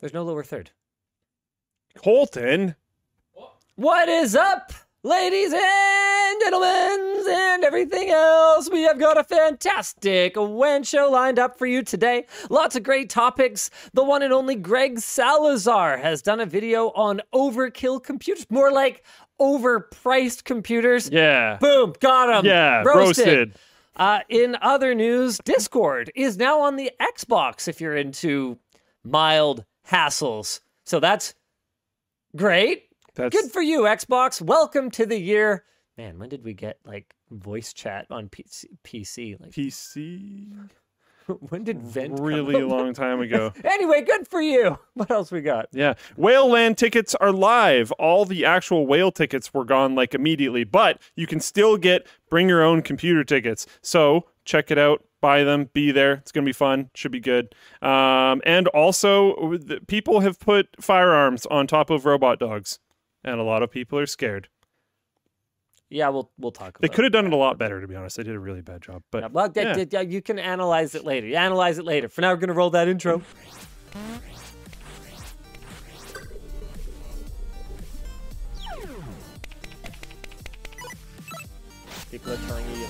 There's no lower third. Colton. What is up, ladies and gentlemen, and everything else? We have got a fantastic WAN show lined up for you today. Lots of great topics. The one and only Greg Salazar has done a video on overkill computers, more like overpriced computers. Yeah. Boom, got him. Yeah. roasted. Roasted. Uh, in other news, Discord is now on the Xbox if you're into mild hassles. So that's great. That's Good for you, Xbox. Welcome to the year. Man, when did we get like voice chat on PC? PC? Like, PC. when did Vent? Really out? long time ago. Anyway, good for you. What else we got? Yeah. Whale LAN tickets are live. All the actual whale tickets were gone like immediately, but you can still get bring your own computer tickets. So check it out. Buy them. Be there. It's going to be fun. Should be good. Um, and also, people have put firearms on top of robot dogs, and a lot of people are scared. Yeah, we'll we'll talk. About it. They could have done it a lot better, to be honest. They did a really bad job. But Yeah, well, d- yeah. d- yeah, you can analyze it later. You analyze it later. For now, we're gonna roll that intro. People are telling you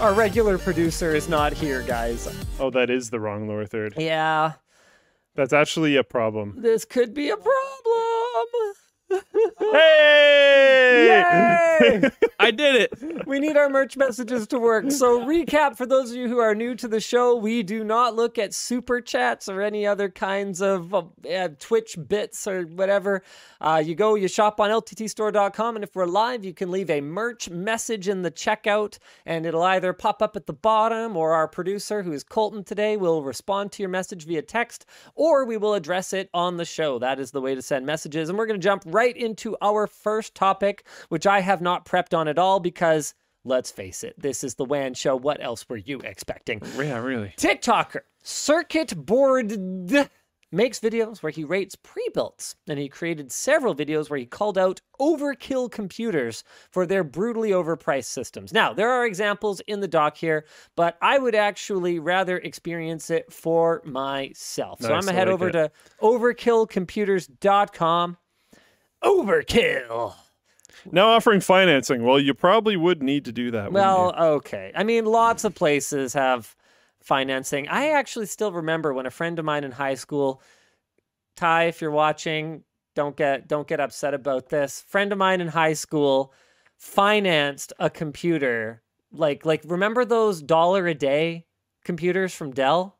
Our regular producer is not here, guys. oh, that is the wrong lower third. Yeah, That's actually a problem. this could be a problem. Hey! Yay! I did it. We need our merch messages to work. So, recap for those of you who are new to the show, we do not look at super chats or any other kinds of uh, uh, Twitch bits or whatever. Uh, you go, you shop on lttstore.com, and if we're live, you can leave a merch message in the checkout, and it'll either pop up at the bottom, or our producer, who is Colton today, will respond to your message via text, or we will address it on the show. That is the way to send messages. And we're going to jump right into our first topic, which I have not prepped on at all because. Let's face it, this is the WAN show. What else were you expecting? yeah, really. TikToker Circuit Board makes videos where he rates pre-builts, and he created several videos where he called out overkill computers for their brutally overpriced systems. Now, there are examples in the doc here, but I would actually rather experience it for myself. so I'm gonna head like over it. to overkillcomputers.com. Overkill. Now offering financing. Well, you probably would need to do that. Well, okay. I mean, lots of places have financing. I actually still remember when a friend of mine in high school, Ty, if you're watching, don't get don't get upset about this. Friend of mine in high school financed a computer. Like like remember those dollar a day computers from Dell?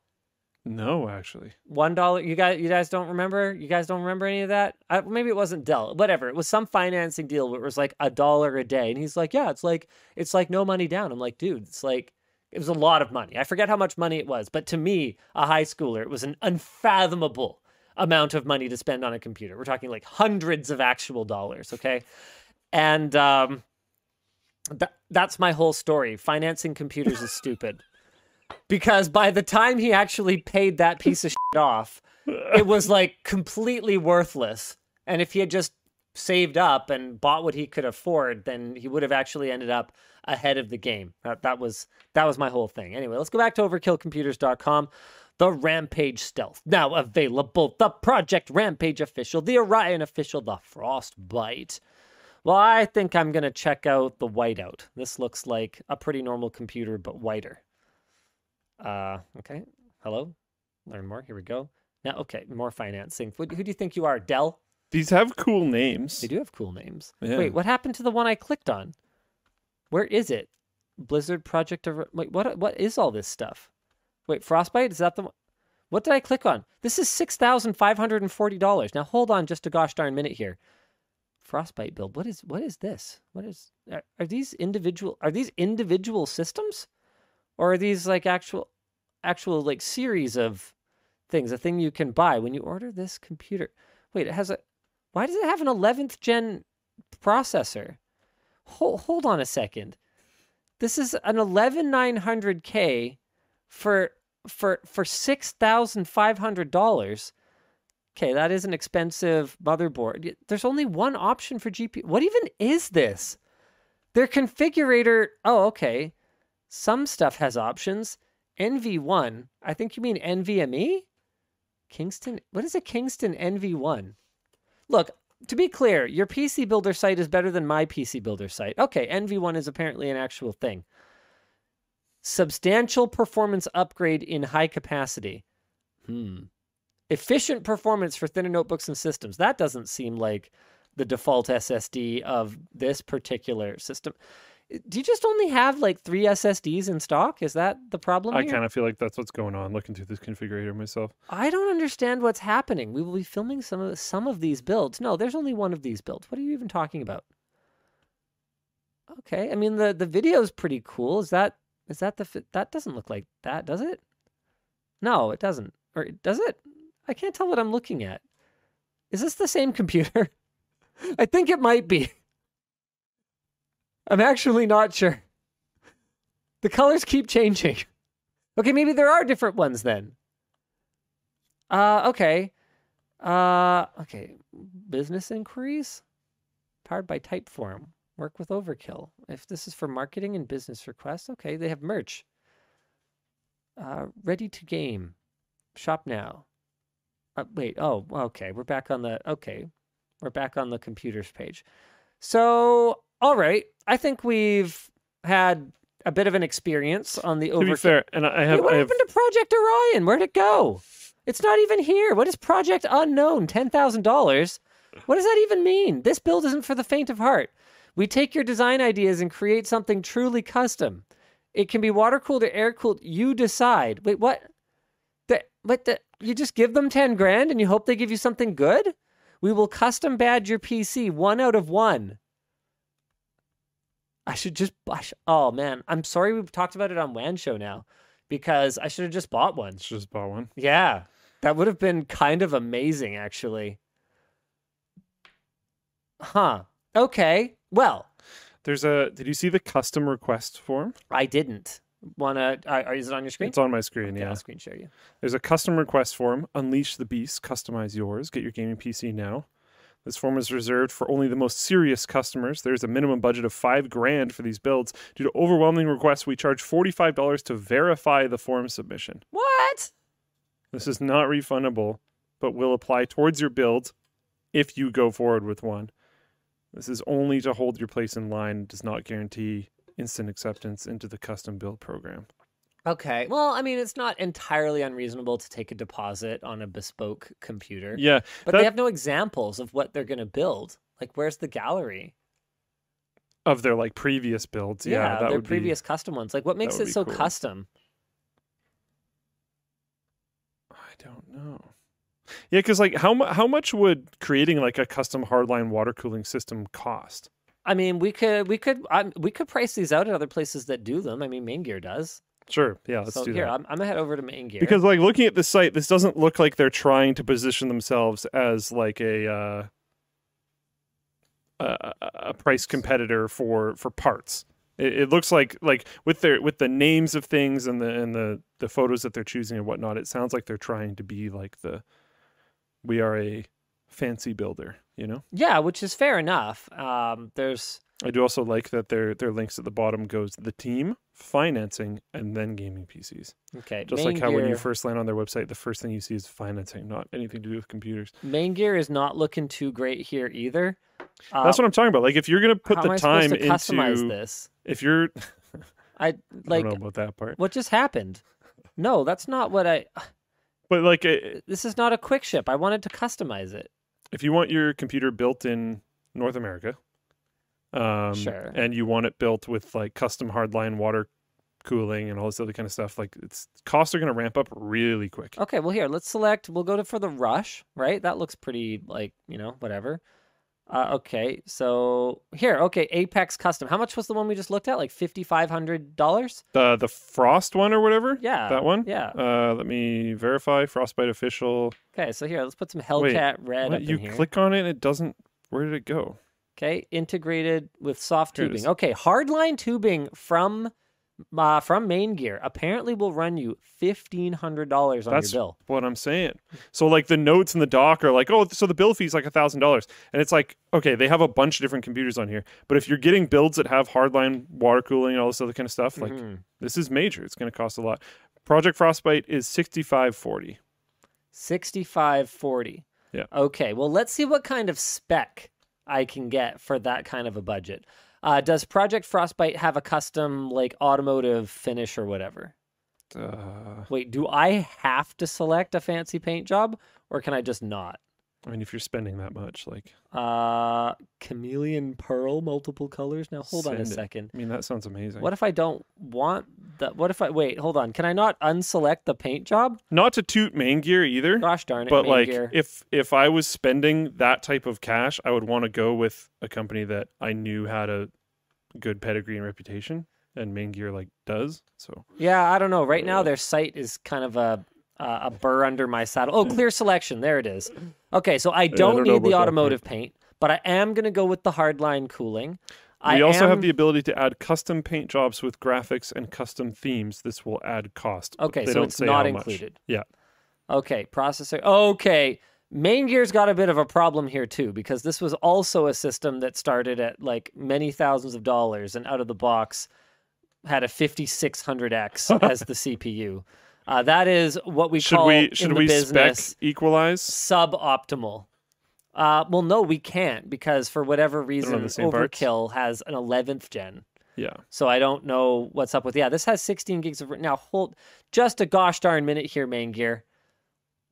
No, actually. one dollar you guys you guys don't remember? You guys don't remember any of that? I, maybe it wasn't dell whatever. It was some financing deal where it was like a dollar a day. And he's like yeah it's like it's like no money down. I'm like dude it's like it was a lot of money. I forget how much money it was but to me a high schooler it was an unfathomable amount of money to spend on a computer. We're talking like hundreds of actual dollars okay? And um that, that's my whole story. Financing computers is stupid because by the time he actually paid that piece of shit off, it was like completely worthless. And if he had just saved up and bought what he could afford, then he would have actually ended up ahead of the game. That, that was that was my whole thing. Anyway, let's go back to overkillcomputers.com. The Rampage Stealth now available. The Project Rampage official, the Orion official, the Frostbite. Well, I think I'm gonna check out the Whiteout. This looks like a pretty normal computer, but whiter. Uh, okay. Hello. Learn more. Here we go. Now, okay, more financing. Who, who do you think you are, Dell? These have cool names. They do have cool names. Yeah. Wait, what happened to the one I clicked on? Where is it? Blizzard Project. Of, wait, what? What is all this stuff? Wait, Frostbite. Is that the one? What did I click on? This is six thousand five hundred and forty dollars. Now hold on, just a gosh darn minute here. Frostbite build. What is? What is this? What is? Are, are these individual? Are these individual systems, or are these like actual, actual like series of things? A thing you can buy when you order this computer. Wait, it has a. Why does it have an 11th gen processor? Hold, hold on a second. This is an 11900K for for for $6,500. Okay, that is an expensive motherboard. There's only one option for GPU. What even is this? Their configurator. Oh, okay. Some stuff has options. NV1, I think you mean NVMe? Kingston, what is a Kingston NV1? Look, to be clear, your PC Builder site is better than my PC Builder site. Okay, NV1 is apparently an actual thing. Substantial performance upgrade in high capacity. Hmm. Efficient performance for thinner notebooks and systems. That doesn't seem like the default SSD of this particular system. Do you just only have like three SSDs in stock? Is that the problem? I kind of feel like that's what's going on looking through this configurator myself. I don't understand what's happening. We will be filming some of some of these builds. No, there's only one of these builds. What are you even talking about? Okay, I mean the the video is pretty cool. Is that is that the that doesn't look like that, does it? No, it doesn't. Or does it? I can't tell what I'm looking at. Is this the same computer? I think it might be. I'm actually not sure. The colors keep changing. Okay, maybe there are different ones then. Uh, okay. Uh, okay. Business inquiries powered by Typeform. Work with Overkill. If this is for marketing and business requests, okay, they have merch. Uh, ready to game. Shop now. Uh, wait. Oh, okay. We're back on the. Okay, we're back on the computers page. So, all right. I think we've had a bit of an experience on the over. To be fair, and I have, Wait, what I have happened to Project Orion? Where'd it go? It's not even here. What is Project Unknown? Ten thousand dollars. What does that even mean? This build isn't for the faint of heart. We take your design ideas and create something truly custom. It can be water cooled or air cooled. You decide. Wait, what? The, what the, you just give them 10 grand and you hope they give you something good? We will custom badge your PC one out of one. I should just, I sh- oh man, I'm sorry we've talked about it on WAN Show now because I should have just bought one. just bought one. Yeah, that would have been kind of amazing, actually. Huh. Okay. Well, There's a. Did you see the custom request form? I didn't wanna. Uh, is it on your screen? It's on my screen. Okay, yeah. I'll screen share you. There's a custom request form. Unleash the beast. Customize yours. Get your gaming PC now. This form is reserved for only the most serious customers. There's a minimum budget of five grand for these builds. Due to overwhelming requests, we charge forty-five dollars to verify the form submission. What? This is not refundable, but will apply towards your build if you go forward with one. This is only to hold your place in line, does not guarantee instant acceptance into the custom build program. Okay. Well, I mean, it's not entirely unreasonable to take a deposit on a bespoke computer. Yeah, But that- they have no examples of what they're going to build. Like, where's the gallery? of their like previous builds. Yeah, that their would be- previous custom ones. Like, what makes it so cool. custom? I don't know. Yeah, because like how mu- how much would creating like a custom hardline water cooling system cost? I mean, we could we could um, we could price these out at other places that do them. I mean, Maingear does. Sure, yeah, let's so do here, that. I'm, I'm gonna head over to Maingear Because like looking at the site, this doesn't look like they're trying to position themselves as like a uh, a, a- a price competitor for for parts. It, it looks like like with their with the names of things and the and the the photos that they're choosing and whatnot. It sounds like they're trying to be like the we are a fancy builder. You know. yeah, which is fair enough. Um, there's I do also like that their their links at the bottom goes the team, financing, and then gaming PCs. okay. Just Main like how when you first land on their website, the first thing you see is financing, not anything to do with computers. Maingear is not looking too great here either. Uh, That's what I'm talking about. Like if you're gonna put the time supposed to customize into, this? if you're, I I like don't know about that part, what just happened. No, that's not what I. but like uh, This is not a quick ship. I wanted to customize it. if you want your computer built in North America, um, Sure. and you want it built with like custom hardline water cooling and all this other kind of stuff, like it's costs are gonna ramp up really quick. Okay, well here, let's select. We'll go to for the rush, right? That looks pretty like you know whatever. Uh, okay, so here, okay, Apex Custom. How much was the one we just looked at? Like fifty five hundred dollars? The the frost one or whatever. Yeah, That one? Yeah. Uh, let me verify Frostbite official. Okay, so here, let's put some Wait, Hellcat Red What, you click on it, and it doesn't. Where did it go? Okay, integrated with soft Here tubing. Okay, hardline tubing from uh, from Maingear apparently will run you fifteen hundred dollars on That's your bill. That's what I'm saying. So like the notes in the doc are like, oh, so the bill fee's like a thousand dollars, and it's like, okay, they have a bunch of different computers on here, but if you're getting builds that have hardline water cooling and all this other kind of stuff, like Mhm. this is major. It's going to cost a lot. Project Frostbite is sixty five forty. Sixty-five forty. Yeah. Okay. Well, let's see what kind of spec I can get for that kind of a budget. Uh, does Project Frostbite have a custom like automotive finish or whatever? Uh, Wait, do I have to select a fancy paint job or can I just not? I mean, if you're spending that much, like, Uh, chameleon pearl, multiple colors. Now hold on a it. second. I mean, that sounds amazing. What if I don't want that? What if I wait? Hold on. Can I not unselect the paint job? Not to toot Maingear either, Gosh darn it! but like, gear. if if I was spending that type of cash, I would want to go with a company that I knew had a good pedigree and reputation, and Maingear like does. So yeah, I don't know. Right now, their site is kind of a uh, a burr under my saddle. Oh, clear selection. There it is. Okay, so I don't, don't need the automotive paint, but I am going to go with the hardline cooling. I we also am- have the ability to add custom paint jobs with graphics and custom themes. This will add cost. Okay, so it's not included. Yeah. Okay, processor. Okay. Maingear's got a bit of a problem here too because this was also a system that started at like many thousands of dollars and out of the box had a 5600X as the CPU. Uh, that is what we Should call we in should the we business spec equalize? suboptimal. Uh, well, no, we can't because for whatever reason, same parts? Overkill has an 11th gen. Yeah. So I don't know what's up with. Yeah, this has 16 gigs of now. Hold just a gosh darn minute here, Maingear.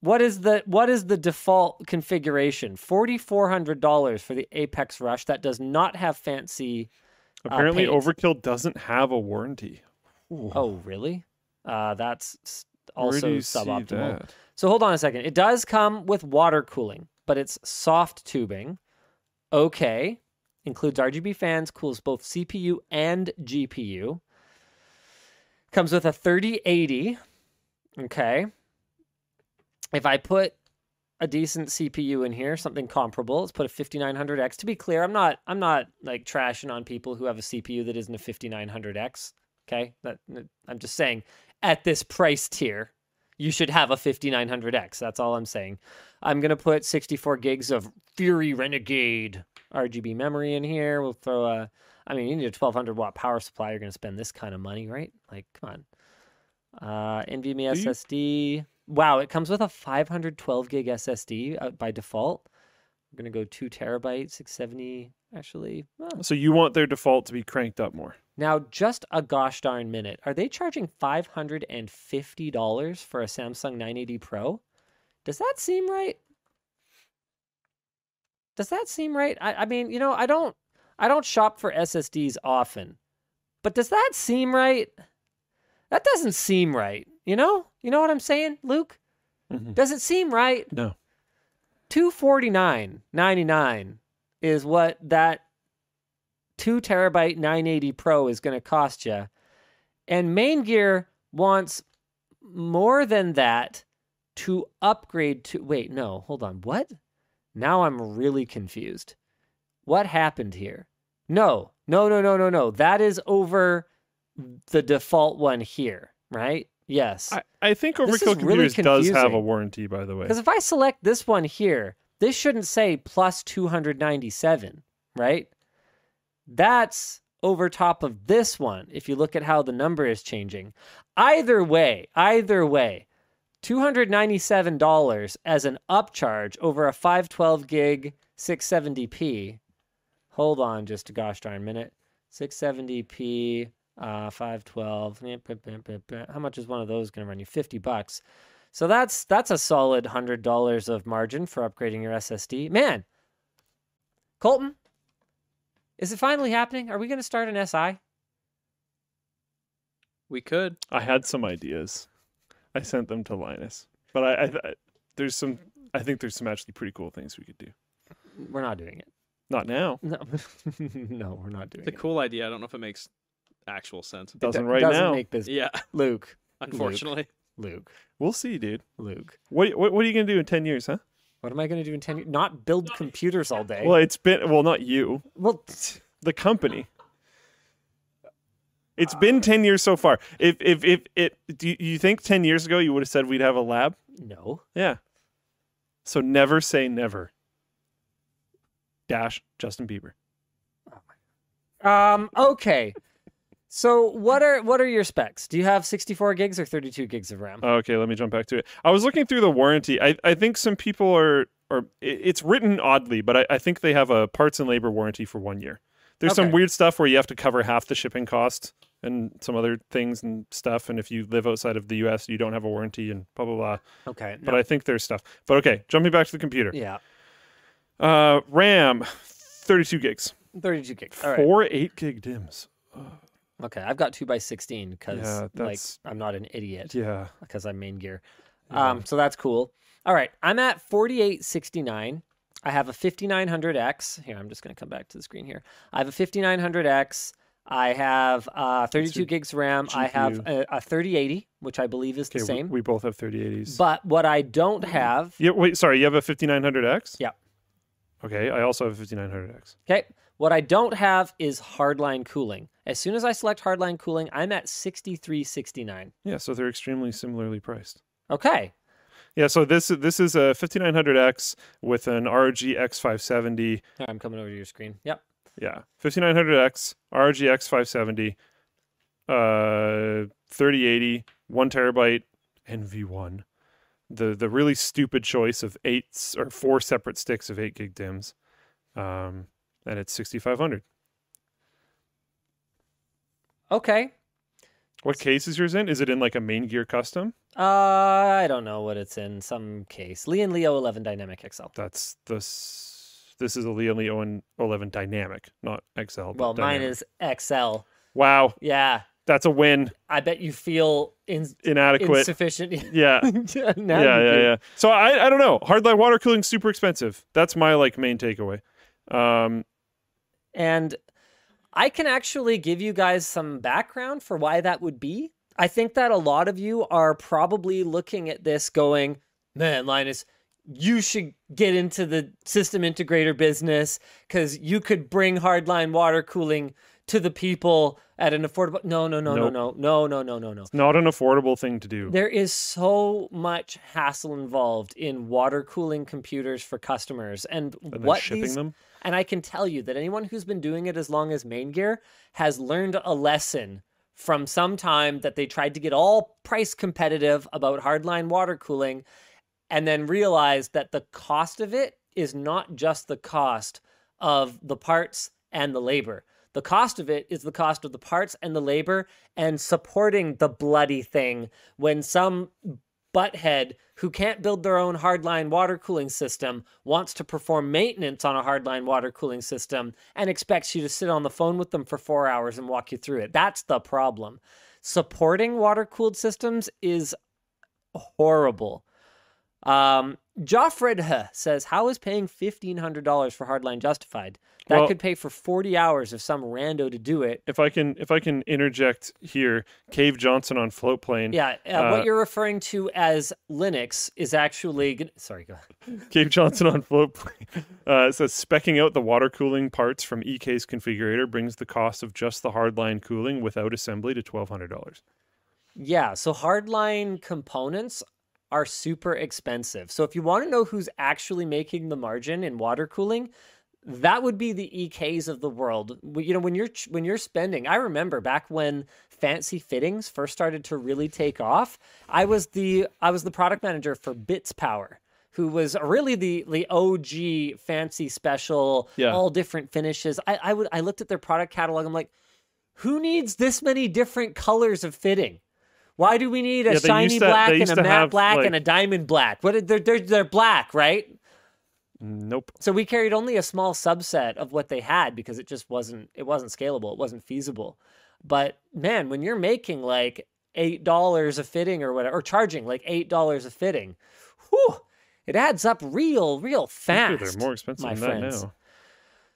What is the what is the default configuration? Forty four hundred dollars for the Apex Rush that does not have fancy. Apparently, paint. Overkill doesn't have a warranty. Oh, really? Uh, that's s- Where do also suboptimal. So hold on a second. It does come with water cooling, but it's soft tubing. Okay. Includes RGB fans, cools both CPU and GPU. Comes with a 3080. Okay. If I put a decent CPU in here, something comparable, let's put a 5900X. To be clear, I'm not I'm not like trashing on people who have a CPU that isn't a 5900X. Okay? That I'm just saying at this price tier, you should have a 5900X. That's all I'm saying. I'm going to put 64 gigs of Fury Renegade RGB memory in here. We'll throw a, I mean, you need a 1200 watt power supply. You're going to spend this kind of money, right? Like, come on. Uh, NVMe? SSD. Wow, it comes with a 512 gig SSD uh, by default. We're going to go two terabytes, 670. Actually, well, So you want their default to be cranked up more? Now, just a gosh darn minute. Are they charging $550 for a Samsung 980 Pro? Does that seem right? Does that seem right? I, I mean, you know, I don't I don't shop for SSDs often. But does that seem right? That doesn't seem right. You know? You know what I'm saying, Luke? Mhm. Does it seem right? No. 249.99 is what that 2 terabyte 980 Pro is going to cost you. And Maingear wants more than that to upgrade to wait, no, hold on. What? Now I'm really confused. What happened here? No. No, no, no, no, no. That is over the default one here, right? Yes. I, I think This Overkill really Computers does have a warranty, by the way. Because if I select this one here, this shouldn't say plus 297, right? That's over top of this one if you look at how the number is changing. Either way, either way, $297 as an upcharge over a 512 gig 670p. Hold on just a gosh darn minute. 670p, uh, 512. How much is one of those going to run you? 50 bucks. So that's that's a solid hundred dollars of margin for upgrading your SSD. Man, Colton, is it finally happening? Are we going to start an SI? We could. I had some ideas. I sent them to Linus, but I, I, I there's some. I think there's some actually pretty cool things we could do. We're not doing it. Not now. No, no, we're not doing It's a it. cool idea. I don't know if it makes actual sense. It Doesn't right doesn't now. make this. Yeah, Luke, unfortunately. Luke, We'll see, dude. Luke. What what, what are you gonna do in ten years, huh? What am I going to do in ten years? Not build computers all day. Well, it's been well, not you, Well, the company. It's been 10 years so far. If if if it do you, you think 10 years ago you would have said we'd have a lab? No. Yeah. So never say never. Dash Justin Bieber. Um. Okay. So what are what are your specs? Do you have 64 gigs or 32 gigs of RAM? Okay, let me jump back to it. I was looking through the warranty. I, I think some people are or it's written oddly, but I, I think they have a parts and labor warranty for one year. There's some weird stuff where you have to cover half the shipping cost and some other things and stuff. And if you live outside of the US, you don't have a warranty and blah blah blah. Okay. But no. I think there's stuff. But okay, jumping back to the computer. yeah. Uh, RAM, 32 gigs. 32 gigs. All right. Four eight gig DIMMs. Okay. I've got two by 16 because Yeah, like I'm not an idiot Yeah. because I'm Maingear. Yeah. Um. So that's cool. All right. I'm at 4869. I have a 5900X. Here, I'm just going to come back to the screen here. I have a 5900X. I have uh, 32 gigs RAM. I have a, a 3080, which I believe is Okay, the we- same. We, both have 3080s. But what I don't have, yeah, wait, sorry, you have a 5900X? Yeah. Okay, I also have a 5900X. okay, what I don't have is hardline cooling. As soon as I select hardline cooling, I'm at 6369. Yeah, so they're extremely similarly priced. Okay, Yeah, so this this is a 5900X with an ROG X570. I'm coming over to your screen. Yep. Yeah, 5900X, ROG X570, uh, 3080, one terabyte, NV1. The the really stupid choice of eight or four separate sticks of eight gig DIMMs, um, and it's 6500. Okay. What case is yours in? Is it in like a Maingear custom? Uh, I don't know what it's in. Some case. Lian Li O11 Dynamic XL. That's this. This is a Lee Owen 11 Dynamic, not XL. Well, mine Dynamic. is XL. Wow, Yeah. that's a win. I bet you feel in- Inadequate. insufficient. yeah. Now yeah, yeah, yeah. So I, I don't know. Hardline water cooling super expensive. That's my like main takeaway. Um, And I can actually give you guys some background for why that would be. I think that a lot of you are probably looking at this going, man, Linus, you should get into the system integrator business because you could bring hardline water cooling to the people at an affordable. No, no, no, Nope. no, no, no, no, no, no. not an affordable thing to do. There is so much hassle involved in water cooling computers for customers, and, And what shipping these them. And I can tell you that anyone who's been doing it as long as Maingear has learned a lesson from some time that they tried to get all price competitive about hardline water cooling and then realized that the cost of it is not just the cost of the parts and the labor. The cost of it is the cost of the parts and the labor and supporting the bloody thing when some butthead who can't build their own hardline water cooling system wants to perform maintenance on a hardline water cooling system and expects you to sit on the phone with them for four hours and walk you through it. That's the problem. Supporting water cooled systems is horrible. Um, Joffred says, How is paying $1,500 for hardline justified? That Well- could pay for 40 hours of some rando to do it. If I can, if I can interject here, Cave Johnson on Floatplane. Yeah, uh, Uh, what you're referring to as Linux is actually. Sorry, go ahead. Cave Johnson on Floatplane. Uh, says specking out the water cooling parts from EK's configurator brings the cost of just the hardline cooling without assembly to twelve hundred dollars. Yeah, so hardline components are super expensive. So if you want to know who's actually making the margin in water cooling, that would be the EKs of the world. You know, when you're when you're spending, I remember back when fancy fittings first started to really take off. I was the I was the product manager for Bitspower, who was really the the OG fancy special, Yeah. all different finishes. I I would I looked at their product catalog. I'm like, who needs this many different colors of fitting? Why do we need a Yeah, shiny to- black and a matte have, black like- and a diamond black? What they're, they're they're black, right? Nope. So we carried only a small subset of what they had because it just wasn't it wasn't scalable. It wasn't feasible. But man, when you're making like eight dollars a fitting or whatever, or charging like eight dollars a fitting, whew, it adds up real, real fast. They're more expensive my than friends. that now.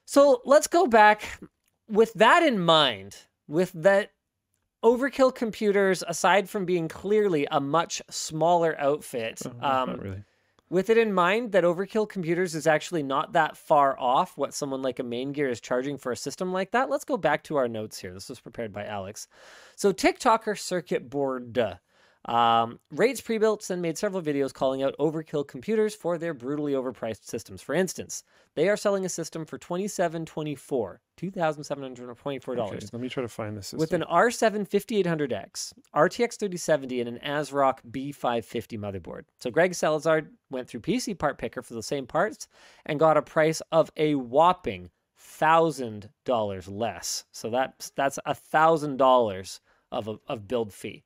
So let's go back with that in mind, with that overkill computers, aside from being clearly a much smaller outfit, Oh, um, really. With it in mind that Overkill Computers is actually not that far off what someone like a Maingear is charging for a system like that, let's go back to our notes here. This was prepared by Alex. So, TikToker Circuit Board um, rates pre-built and made several videos calling out Overkill Computers for their brutally overpriced systems. For instance, they are selling a system for twenty seven twenty four, two thousand seven hundred twenty four Okay, dollars. let me try to find this. With an R7 5800X, RTX 3070, and an ASRock B550 motherboard. So Greg Salazar went through PCPartPicker for the same parts and got a price of a whopping thousand dollars less. So that's that's a thousand dollars of a, of build fee.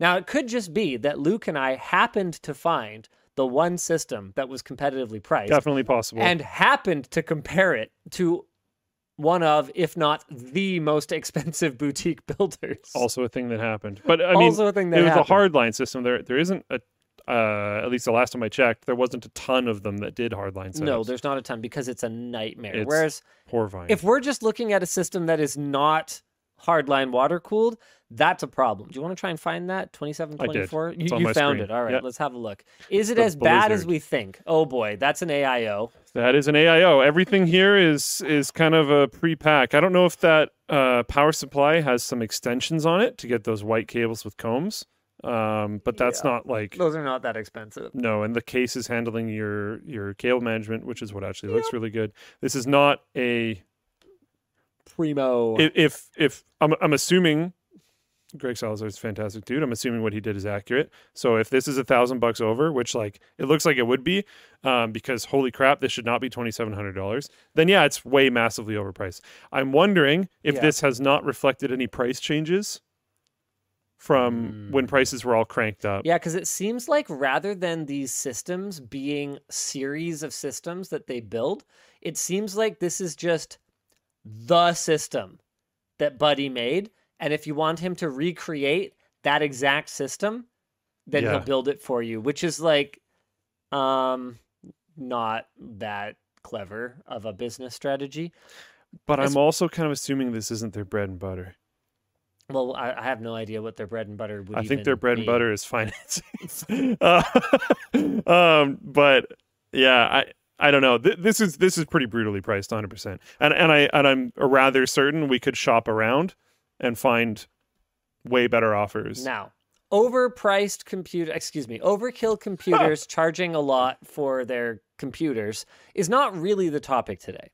Now it could just be that Luke and I happened to find the one system that was competitively priced definitely possible. and happened to compare it to one of, if not the most expensive boutique builders. also a thing that happened. But I mean, Also a thing that it was happened. a hardline system. There, there isn't a. Uh, at least the last time I checked, there wasn't a ton of them that did hardline setups. no, there's not a ton because it's a nightmare. It's Whereas horrifying. if we're just looking at a system that is not hardline water cooled, that's a problem. Do you want to try and find that 2724? It's You, you found screen. it. All right, Yep. let's have a look. Is it The as bad as we think? Oh boy, that's an AIO. That is an AIO. Everything here is is kind of a pre-pack. I don't know if that uh, power supply has some extensions on it to get those white cables with combs, um, but that's Yeah. not like Those are not that expensive. no. And the case is handling your your cable management, which is what actually looks really good. This is not a Primo. if if, if I'm I'm assuming. Greg Salazar is a fantastic dude. I'm assuming what he did is accurate. So if this is a thousand bucks over, which like it looks like it would be, um, because holy crap, this should not be twenty seven hundred dollars. Then yeah, it's way massively overpriced. I'm wondering if Yeah. this has not reflected any price changes from when prices were all cranked up. Yeah, because it seems like rather than these systems being series of systems that they build, it seems like this is just the system that Buddy made. And if you want him to recreate that exact system, then Yeah. he'll build it for you, which is like um not that clever of a business strategy. But It's- I'm also kind of assuming this isn't their bread and butter. Well, I, I have no idea what their bread and butter would I think their bread and butter is financing. uh, um, but yeah, I I don't know. Th- this is this is pretty brutally priced, 100. percent And and I and I'm rather certain we could shop around and find way better offers. Now, overpriced computer, excuse me, overkill computers charging a lot for their computers is not really the topic today.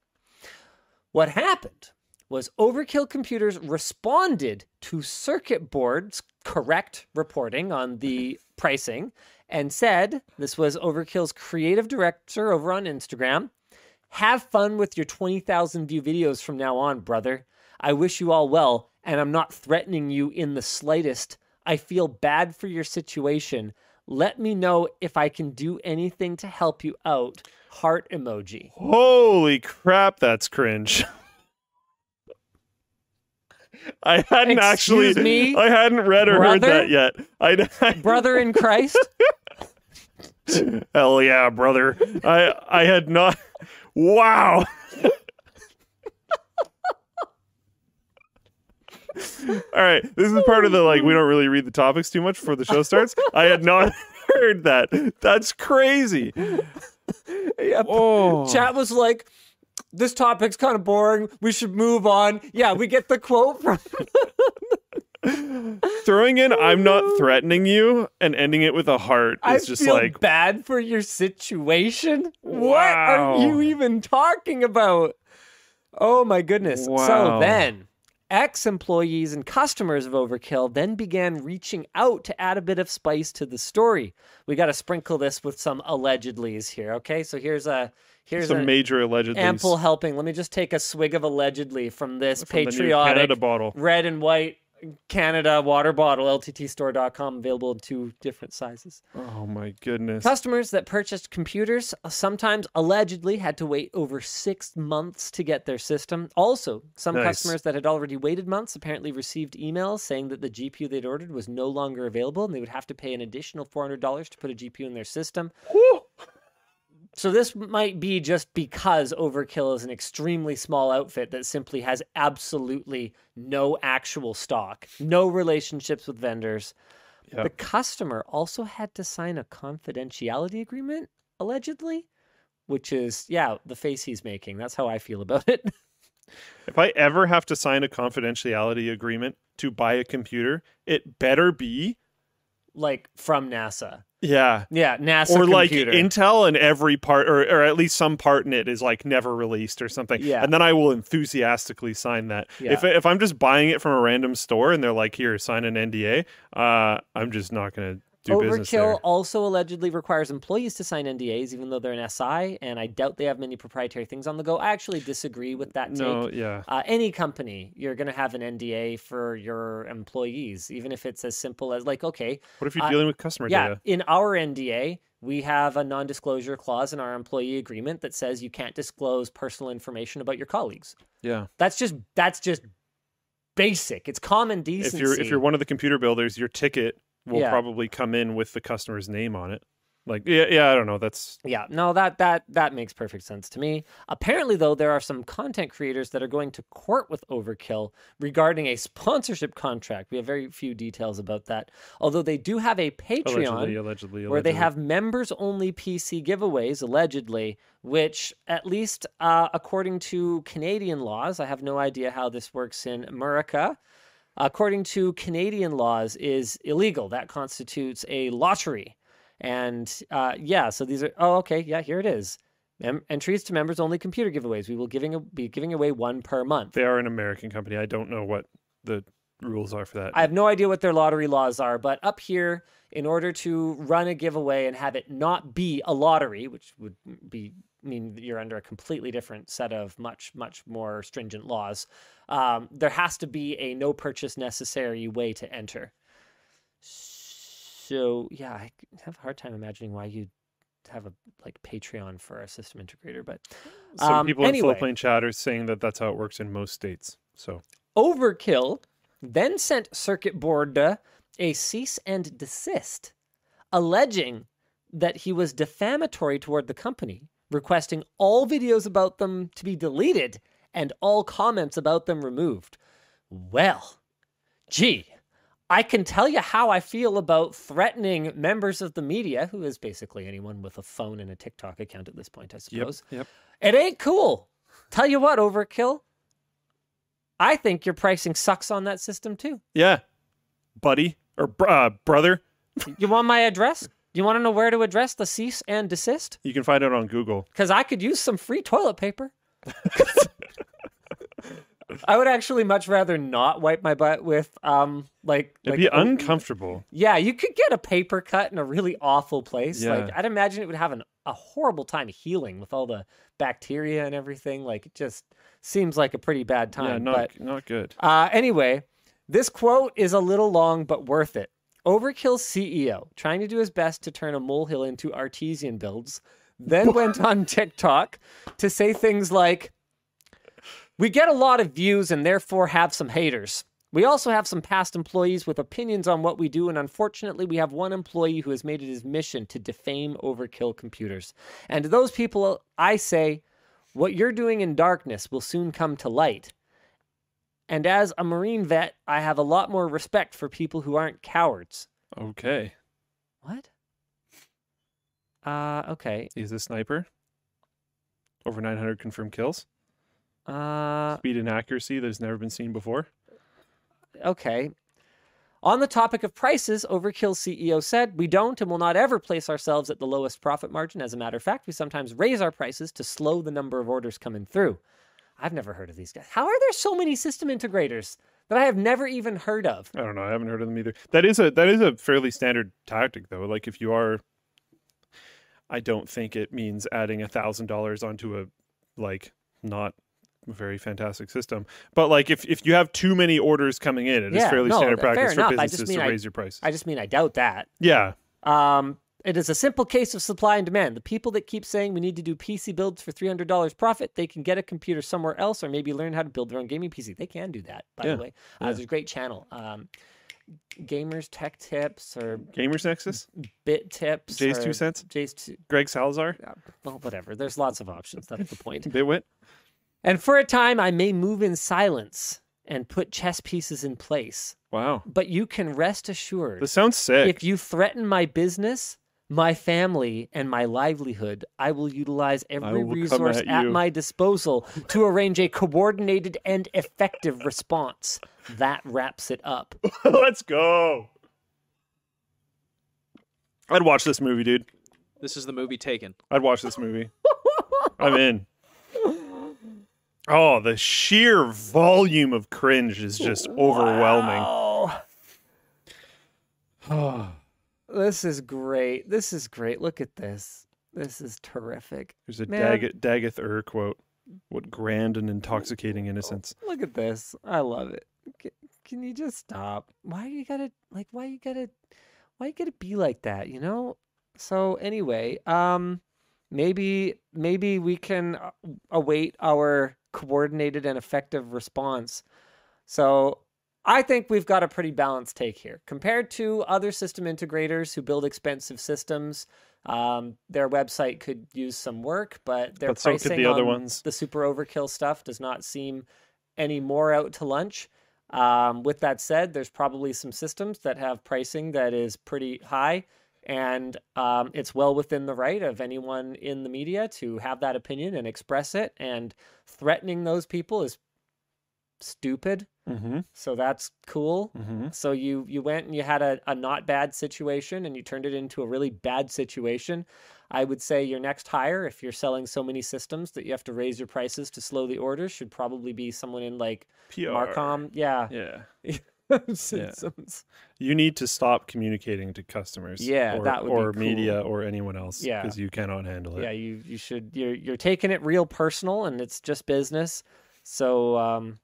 What happened was Overkill Computers responded to Circuit Board's correct reporting on the pricing and said this was Overkill's creative director over on Instagram. Have fun with your 20,000 view videos from now on, brother. I wish you all well, and I'm not threatening you in the slightest. I feel bad for your situation. Let me know if I can do anything to help you out. Heart emoji. Holy crap, that's cringe. I hadn't actually Excuse me, I hadn't read or heard that yet. I, I Brother in Christ? Hell yeah, brother. I I had not Wow. All right, this is part of the like we don't really read the topics too much before the show starts. I had not heard that. That's crazy. Yeah, Oh. Chat was like, this topic's kind of boring. We should move on. Yeah, we get the quote from. Throwing in I'm not threatening you and ending it with a heart I is just feel like bad for your situation. What are you even talking about? Oh my goodness. So then, ex employees and customers of Overkill then began reaching out to add a bit of spice to the story. We got to sprinkle this with some allegedlys here. Okay, so here's a here's some a major allegedly ample helping. Let me just take a swig of allegedly from this from patriotic bottle. red and white Canada water bottle, lttstore.com, available in two different sizes. Oh my goodness. Customers that purchased computers uh, sometimes allegedly had to wait over six months to get their system. Also, some Nice. customers that had already waited months apparently received emails saying that the GPU they'd ordered was no longer available and they would have to pay an additional $400 to put a GPU in their system. So this might be just because Overkill is an extremely small outfit that simply has absolutely no actual stock, no relationships with vendors. Yep. The customer also had to sign a confidentiality agreement allegedly, which is yeah, the face he's making. That's how I feel about it. If I ever have to sign a confidentiality agreement to buy a computer, it better be like from NASA. Yeah. Yeah, NASA or like computer. Intel and every part, or, or at least some part in it is like never released or something. Yeah. And then I will enthusiastically sign that. Yeah. If if I'm just buying it from a random store and they're like, "Here, sign an NDA," uh, I'm just not going to do. Overkill also allegedly requires employees to sign NDAs, even though they're an SI, and I doubt they have many proprietary things on the go. I actually disagree with that take. No, yeah. Uh, any company, you're going to have an NDA for your employees, even if it's as simple as like, okay, What if you're uh, dealing with customer yeah, data? in our NDA, we have a non-disclosure clause in our employee agreement that says you can't disclose personal information about your colleagues. Yeah. That's just that's just basic. It's common decency. If you're if you're one of the computer builders, your ticket will Yeah. probably come in with the customer's name on it. Like, yeah, yeah, I don't know. That's Yeah, no, that that that makes perfect sense to me. Apparently, though, there are some content creators that are going to court with Overkill regarding a sponsorship contract. We have very few details about that, although they do have a Patreon allegedly, allegedly, where they have members-only PC giveaways, allegedly, which, at least uh, according to Canadian laws, I have no idea how this works in America. According to Canadian laws, is illegal. That constitutes a lottery. And uh, yeah, so these are oh okay yeah here it is. Mem- entries to members only computer giveaways. We will giving a, be giving away one per month. They are an American company. I don't know what the rules are for that. I have no idea what their lottery laws are, but up here, in order to run a giveaway and have it not be a lottery, which would be mean that you're under a completely different set of much much more stringent laws, um, there has to be a no purchase necessary way to enter. So yeah, I have a hard time imagining why you'd have a like Patreon for a system integrator, but Some um, people in anyway. Floatplane chat are saying that that's how it works in most states. So Overkill then sent Circuit Board a cease and desist, alleging that he was defamatory toward the company, requesting all videos about them to be deleted and all comments about them removed. Well, gee, I can tell you how I feel about threatening members of the media, who is basically anyone with a phone and a TikTok account at this point, I yep, suppose. yep. It ain't cool. Tell you what, Overkill. I think your pricing sucks on that system too. Yeah, buddy or br- uh, brother, You want my address? You want to know where to address the cease and desist? you can find it on Google. Because I could use some free toilet paper. I would actually much rather not wipe my butt with um like It'd like be uncomfortable. Yeah, you could get a paper cut in a really awful place. Like Yeah. I'd imagine it would have an, a horrible time healing with all the bacteria and everything. Like it just seems like a pretty bad time. Yeah, not but not good. Uh, anyway, this quote is a little long, but worth it. Overkill CEO, trying to do his best to turn a molehill into artesian builds, then went on TikTok to say things like, We get a lot of views and therefore have some haters. We also have some past employees with opinions on what we do, and unfortunately, we have one employee who has made it his mission to defame Overkill computers. And to those people, I say, what you're doing in darkness will soon come to light. And as a Marine vet, I have a lot more respect for people who aren't cowards. Okay, What? Uh, okay. he's a sniper. Over 900 confirmed kills. Uh, Speed and accuracy that has never been seen before. okay. On the topic of prices, Overkill CEO said, We don't and will not ever place ourselves at the lowest profit margin. As a matter of fact, we sometimes raise our prices to slow the number of orders coming through. I've never heard of these guys. How are there so many system integrators that I have never even heard of? I don't know. I haven't heard of them either. That is a that is a fairly standard tactic though. Like if you are, I don't think it means adding a thousand dollars onto a like not very fantastic system. But like if if you have too many orders coming in, it is Yeah, fairly no, standard practice for enough. I just businesses to I- raise your prices. I just mean I doubt that. yeah, Um, it is a simple case of supply and demand. The people that keep saying we need to do PC builds for three hundred dollars profit, they can get a computer somewhere else, or maybe learn how to build their own gaming PC. They can do that, by Yeah, the way. Uh, yeah. There's a great channel, um, Gamers Tech Tips or Gamers Nexus, Bit Tips. JayzTwoCents, Jay's two. Greg Salazar, yeah, Well, whatever. There's lots of options. That's the point. Bitwit. And for a time, I may move in silence and put chess pieces in place, Wow, but you can rest assured. this sounds sick. if you threaten my business, my family, and my livelihood, I will utilize every will resource at at my disposal to arrange a coordinated and effective response. That wraps it up. Let's go. I'd watch this movie, dude. This is the movie Taken. I'd watch this movie. I'm in. Oh, the sheer volume of cringe is just overwhelming. Wow. This is great. This is great. Look at this. This is terrific. There's a. Dagoth, Dagoth Ur quote. What grand and intoxicating innocence. Look at this. I love it. Can, can you just stop? Why you gotta like? Why you gotta? Why you gotta be like that? You know. So anyway, um, maybe maybe we can uh, await our coordinated and effective response. So I think we've got a pretty balanced take here compared to other system integrators who build expensive systems. Um, their website could use some work, but their But so pricing the other on ones. the super overkill stuff does not seem any more out to lunch. Um, with that said, there's probably some systems that have pricing that is pretty high, and um, it's well within the right of anyone in the media to have that opinion and express it. And threatening those people is stupid. Mm-hmm. So that's cool. Mm-hmm. So you you went and you had a, a not bad situation and you turned it into a really bad situation. I would say your next hire, if you're selling so many systems that you have to raise your prices to slow the orders, should probably be someone in like PR. Marcom. Yeah. Yeah. Systems. You need to stop communicating to customers. Yeah, or, that would be or cool. media or anyone else. Yeah. Because you cannot handle it. Yeah, you you should you're you're taking it real personal and it's just business. So um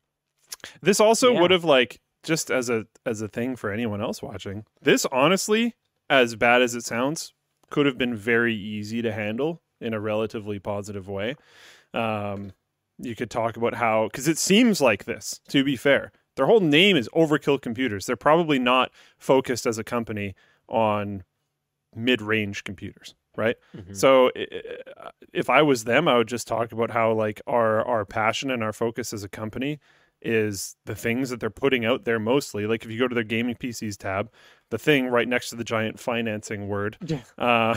This also Yeah. would have like just as a as a thing for anyone else watching. This honestly, as bad as it sounds, could have been very easy to handle in a relatively positive way. Um, you could talk about how because it seems like this. To be fair, their whole name is Overkill Computers. They're probably not focused as a company on mid-range computers, right? mhm. So if I was them, I would just talk about how like our our passion and our focus as a company is the things that they're putting out there mostly. Like if you go to their gaming PCs tab, the thing right next to the giant financing word uh,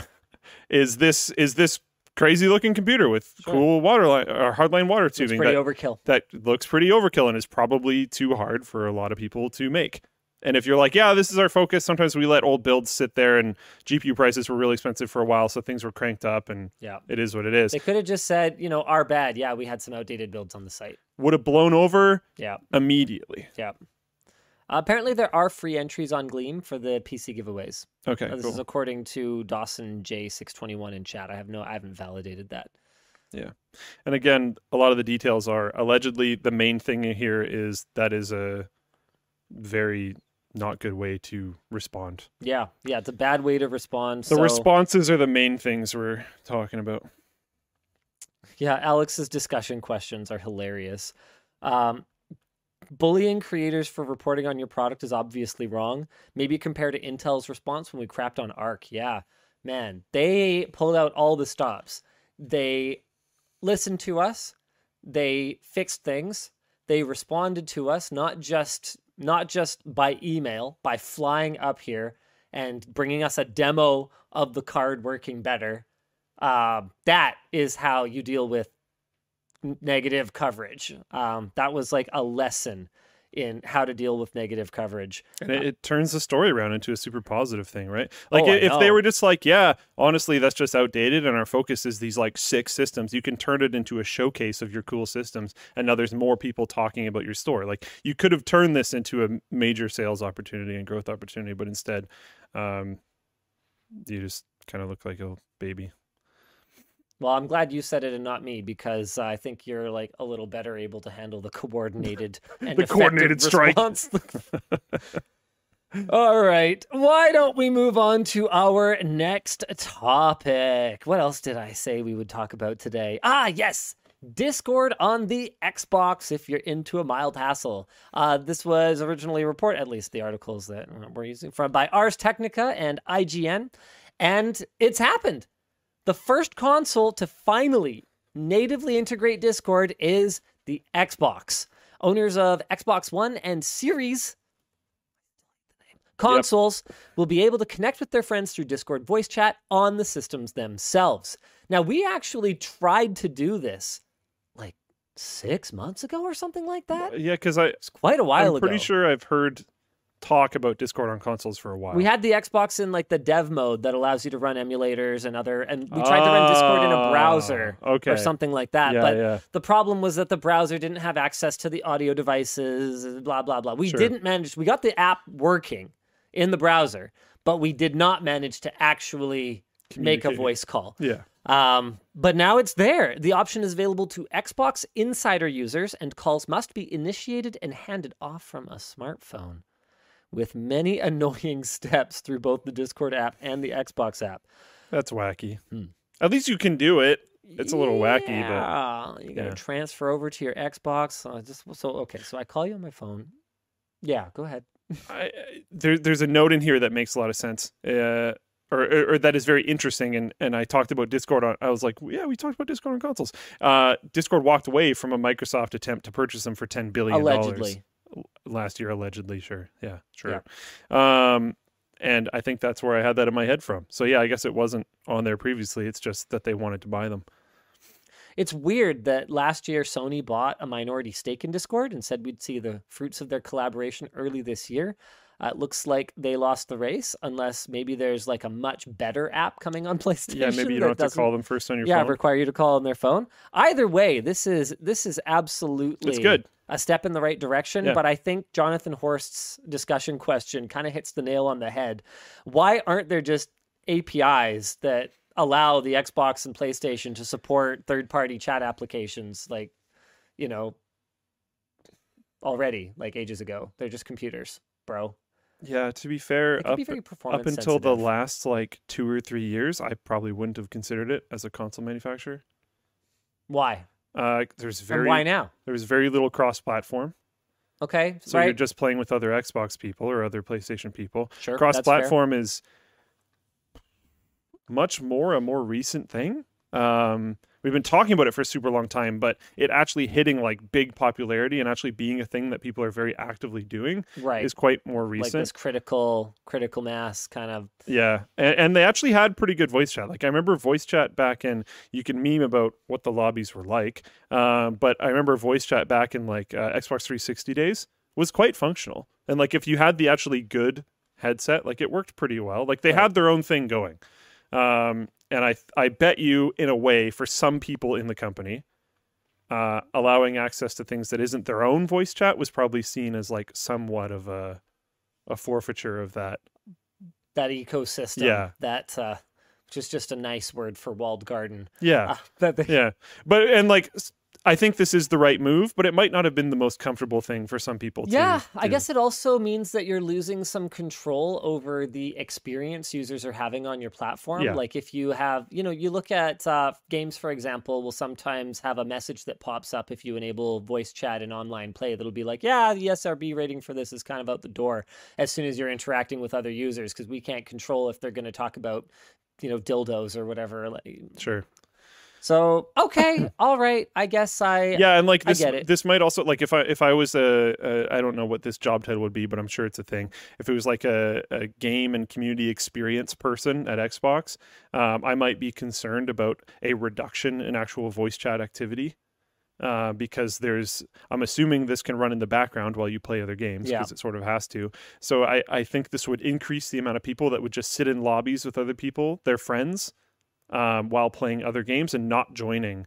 is this is this crazy looking computer with Sure. cool water line or hardline water it's tubing pretty that, overkill. that looks pretty overkill and is probably too hard for a lot of people to make. And if you're like, yeah, this is our focus, sometimes we let old builds sit there and GPU prices were really expensive for a while, so things were cranked up and Yeah. it is what it is. They could have just said, you know, our bad. Yeah, we had some outdated builds on the site. Would have blown over Yeah. immediately. Yeah. Uh, apparently, there are free entries on Gleam for the PC giveaways. Okay, this cool. is according to Dawson J621 in chat. I have no, I haven't validated that. Yeah, and again, a lot of the details are allegedly the main thing here is that is a very not good way to respond. Yeah, yeah, it's a bad way to respond. The so, responses are the main things we're talking about. yeah, Alex's discussion questions are hilarious. Um, bullying creators for reporting on your product is obviously wrong. Maybe compare to Intel's response when we crapped on Arc. Yeah, man, they pulled out all the stops. They listened to us. They fixed things. They responded to us not just not just by email, by flying up here and bringing us a demo of the card working better. Uh, that is how you deal with negative coverage. Um, that was like a lesson in how to deal with negative coverage. And it, it turns the story around into a super positive thing, right? Like Oh, I i- if they were just like, yeah, honestly, that's just outdated and our focus is these like six systems, you can turn it into a showcase of your cool systems and now there's more people talking about your store. Like you could have turned this into a major sales opportunity and growth opportunity, but instead um you just kind of look like a baby. Well, I'm glad you said it and not me because I think you're like a little better able to handle the coordinated and The coordinated strike. All right. Why don't we move on to our next topic? What else did I say we would talk about today? Ah, yes. Discord on the Xbox if you're into a mild hassle. Uh, this was originally report, at least the articles that we're using from by Ars Technica and IGN, and it's happened. The first console to finally natively integrate Discord is the Xbox. Owners of Xbox One and Series Consoles will be able to connect with their friends through Discord voice chat on the systems themselves. Now, we actually tried to do this like six months ago or something like that. Yeah, because I It's quite a while I'm ago. pretty sure I've heard talk about Discord on consoles for a while. We had the Xbox in like the dev mode that allows you to run emulators and other, and we tried to run Discord in a browser Oh, okay. or something like that. Yeah, but yeah. the problem was that the browser didn't have access to the audio devices, blah blah blah. We Sure. didn't manage. We got the app working in the browser, but we did not manage to actually make a voice call. Yeah. Um, but now it's there. The option is available to Xbox Insider users, and calls must be initiated and handed off from a smartphone, with many annoying steps through both the Discord app and the Xbox app. That's wacky. Hmm. At least you can do it. It's a little wacky, but Yeah, you gotta yeah. transfer over to your Xbox. Uh, just so okay. So I call you on my phone. Yeah, go ahead. I, I- there, there's a note in here that makes a lot of sense, uh, or, or, or that is very interesting. And, and I talked about Discord. On, I was like, yeah, we talked about Discord on consoles. Uh, Discord walked away from a Microsoft attempt to purchase them for ten billion Allegedly, last year. Allegedly, sure, yeah, sure. Um, and I think that's where I had that in my head from. So yeah, I guess it wasn't on there previously. It's just that they wanted to buy them. it's weird that last year Sony bought a minority stake in Discord and said we'd see the fruits of their collaboration early this year. Uh, it looks like they lost the race, unless maybe there's like a much better app coming on PlayStation. Yeah, maybe you don't have to call them first on your yeah, phone. Yeah, require you to call on their phone. Either way, this is this is absolutely it's good. a step in the right direction. Yeah. But I think Jonathan Horst's discussion question kind of hits the nail on the head. Why aren't there just APIs that allow the Xbox and PlayStation to support third-party chat applications like, you know, already like ages ago? They're just computers, bro. Yeah, to be fair, up, be up until the last like two or three years, I probably wouldn't have considered it as a console manufacturer. Why? Uh, there's And very why now? there's very little cross-platform, Okay, so right. you're just playing with other Xbox people or other PlayStation people. sure. Cross-platform is much more a more recent thing. Um, we've been talking about it for a super long time, but it actually hitting like big popularity and actually being a thing that people are very actively doing right. is quite more like recent. this critical critical mass kind of Yeah, and, and they actually had pretty good voice chat. Like I remember voice chat back in. You can meme about what the lobbies were like, um, but I remember voice chat back in like uh, Xbox 360 days was quite functional. And like if you had the actually good headset, like it worked pretty well. Like they Right. had their own thing going. Um, and I I bet you in a way for some people in the company. Uh, allowing access to things that isn't their own voice chat was probably seen as like somewhat of a a forfeiture of that that ecosystem. Yeah. That uh, which is just a nice word for walled garden. yeah Uh, that they, yeah but and like i think this is the right move but it might not have been the most comfortable thing for some people to Yeah, I guess it also means that you're losing some control over the experience users are having on your platform. Yeah. Like if you have, you know, you look at uh, games, for example, will sometimes have a message that pops up if you enable voice chat and online play that'll be like, yeah, the ESRB rating for this is kind of out the door as soon as you're interacting with other users because we can't control if they're going to talk about, you know, dildos or whatever. like- sure So, okay, all right. I guess I. yeah and like this get it. this might also like if i if i was a, a i don't know what this job title would be but i'm sure it's a thing if it was like a, a game and community experience person at xbox um, i might be concerned about a reduction in actual voice chat activity uh, because there's i'm assuming this can run in the background while you play other games Yeah. because it sort of has to so I, I think this would increase the amount of people that would just sit in lobbies with other people their friends um, while playing other games and not joining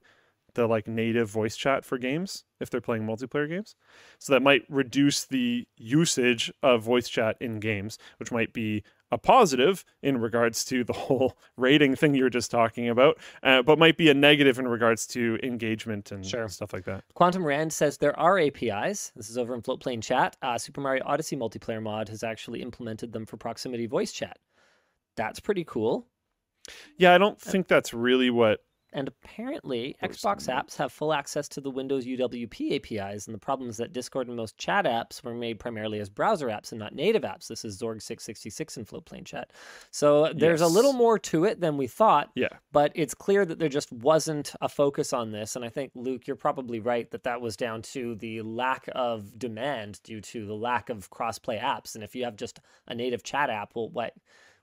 the like native voice chat for games if they're playing multiplayer games. So that might reduce the usage of voice chat in games, which might be a positive in regards to the whole rating thing you were just talking about, uh, but might be a negative in regards to engagement and Sure. stuff like that. Quantum Rand says there are APIs. This is over in Floatplane chat. Uh, Super Mario Odyssey multiplayer mod has actually implemented them for proximity voice chat. That's pretty cool. Yeah, I don't uh, think that's really what and apparently Xbox apps have full access to the Windows UWP APIs. And the problem is that Discord and most chat apps were made primarily as browser apps and not native apps. This is Zorg six sixty six and Floatplane Chat. So there's a little more to it than we thought. Yeah. But it's clear that there just wasn't a focus on this. And I think, Luke, you're probably right that that was down to the lack of demand due to the lack of crossplay apps. And if you have just a native chat app, well, what,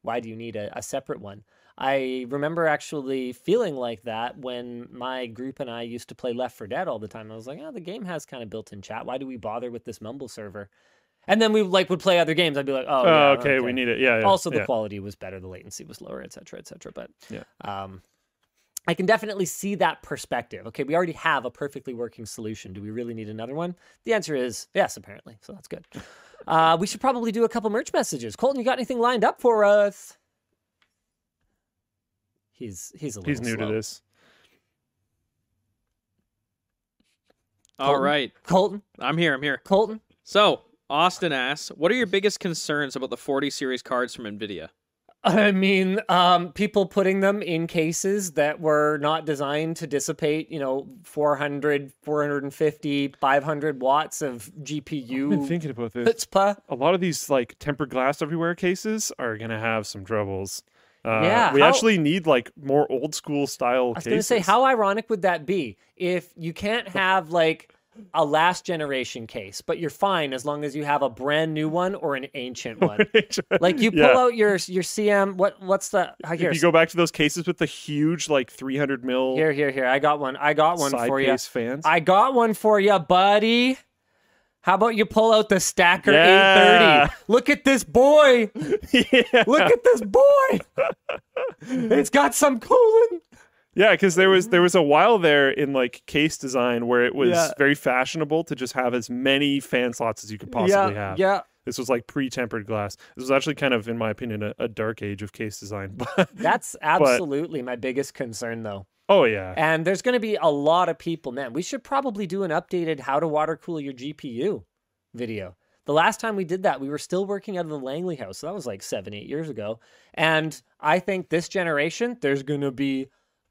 why do you need a, a separate one? I remember actually feeling like that when my group and I used to play Left 4 Dead all the time. I was like, oh, the game has kind of built-in chat. Why do we bother with this Mumble server? And then we like would play other games. I'd be like, oh, Oh, yeah, okay, we need it. Yeah. yeah also the yeah. quality was better the latency was lower et cetera et cetera but Yeah. um i can definitely see that perspective okay we already have a perfectly working solution do we really need another one the answer is yes apparently so that's good uh we should probably do a couple merch messages colton you got anything lined up for us he's he's a little He's new slow. to this. All Colton? right, colton I'm here. I'm here. colton So Austin asks, "What are your biggest concerns about the 40 series cards from Nvidia?" I mean, um, people putting them in cases that were not designed to dissipate, you know, 400, 450, 500 watts of I've been GPU thinking about this. chutzpah. A lot of these like tempered glass everywhere cases are gonna have some troubles. Uh, Yeah, we how- actually need like more old school style I was cases. going to say, how ironic would that be if you can't have like a last generation case, but you're fine as long as you have a brand new one or an ancient one. Like you pull Yeah. out your your CM. What what's the here? If you go back to those cases with the huge like 300 mil here, here, here. I got one. I got one side for you. fans. I got one for you, buddy. How about you pull out the Stacker Yeah. 830? Look at this boy. yeah. Look at this boy. it's got some cooling. Yeah, because there was there was a while there in like case design where it was Yeah. very fashionable to just have as many fan slots as you could possibly yeah, have. yeah. This was like pre-tempered glass. This was actually kind of, in my opinion, a, a dark age of case design. But That's absolutely my biggest concern, though. Oh yeah, And there's going to be a lot of people, man. We should probably do an updated how to water cool your GPU video. The last time we did that, we were still working out of the Langley house. So that was like seven, eight years ago. And I think this generation, there's going to be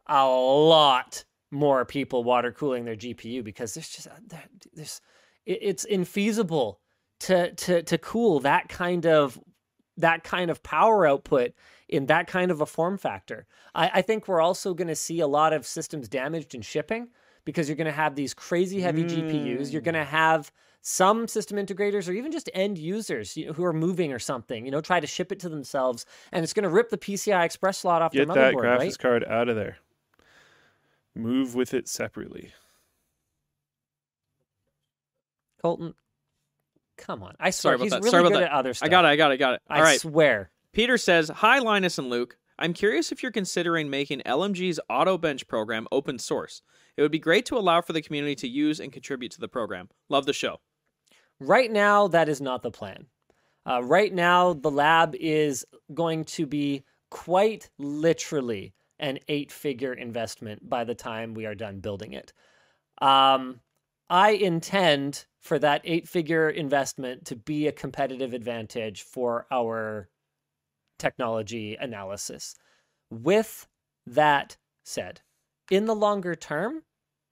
a lot more people water cooling their GPU because there's just, uh, there's, it's infeasible to, to, to cool that kind of, that kind of power output in that kind of a form factor. I, I think we're also going to see a lot of systems damaged in shipping because you're going to have these crazy heavy GPUs. You're going to mm. have some system integrators or even just end users you know, who are moving or something, you know, try to ship it to themselves, and it's going to rip the PCI Express slot off get their that graphics right? card out of there. Move with it separately. Colton, come on! I swear Sorry about he's that. really Sorry about good that. at other stuff. I got it. I got it. I got it. I All right. swear. Peter says, "Hi Linus and Luke. I'm curious if you're considering making LMG's Auto Bench program open source. It would be great to allow for the community to use and contribute to the program. Love the show." Right now, that is not the plan. Uh, right now, the lab is going to be quite literally an eight figure investment by the time we are done building it. Um, I intend for that eight figure investment to be a competitive advantage for our technology analysis. With that said, in the longer term,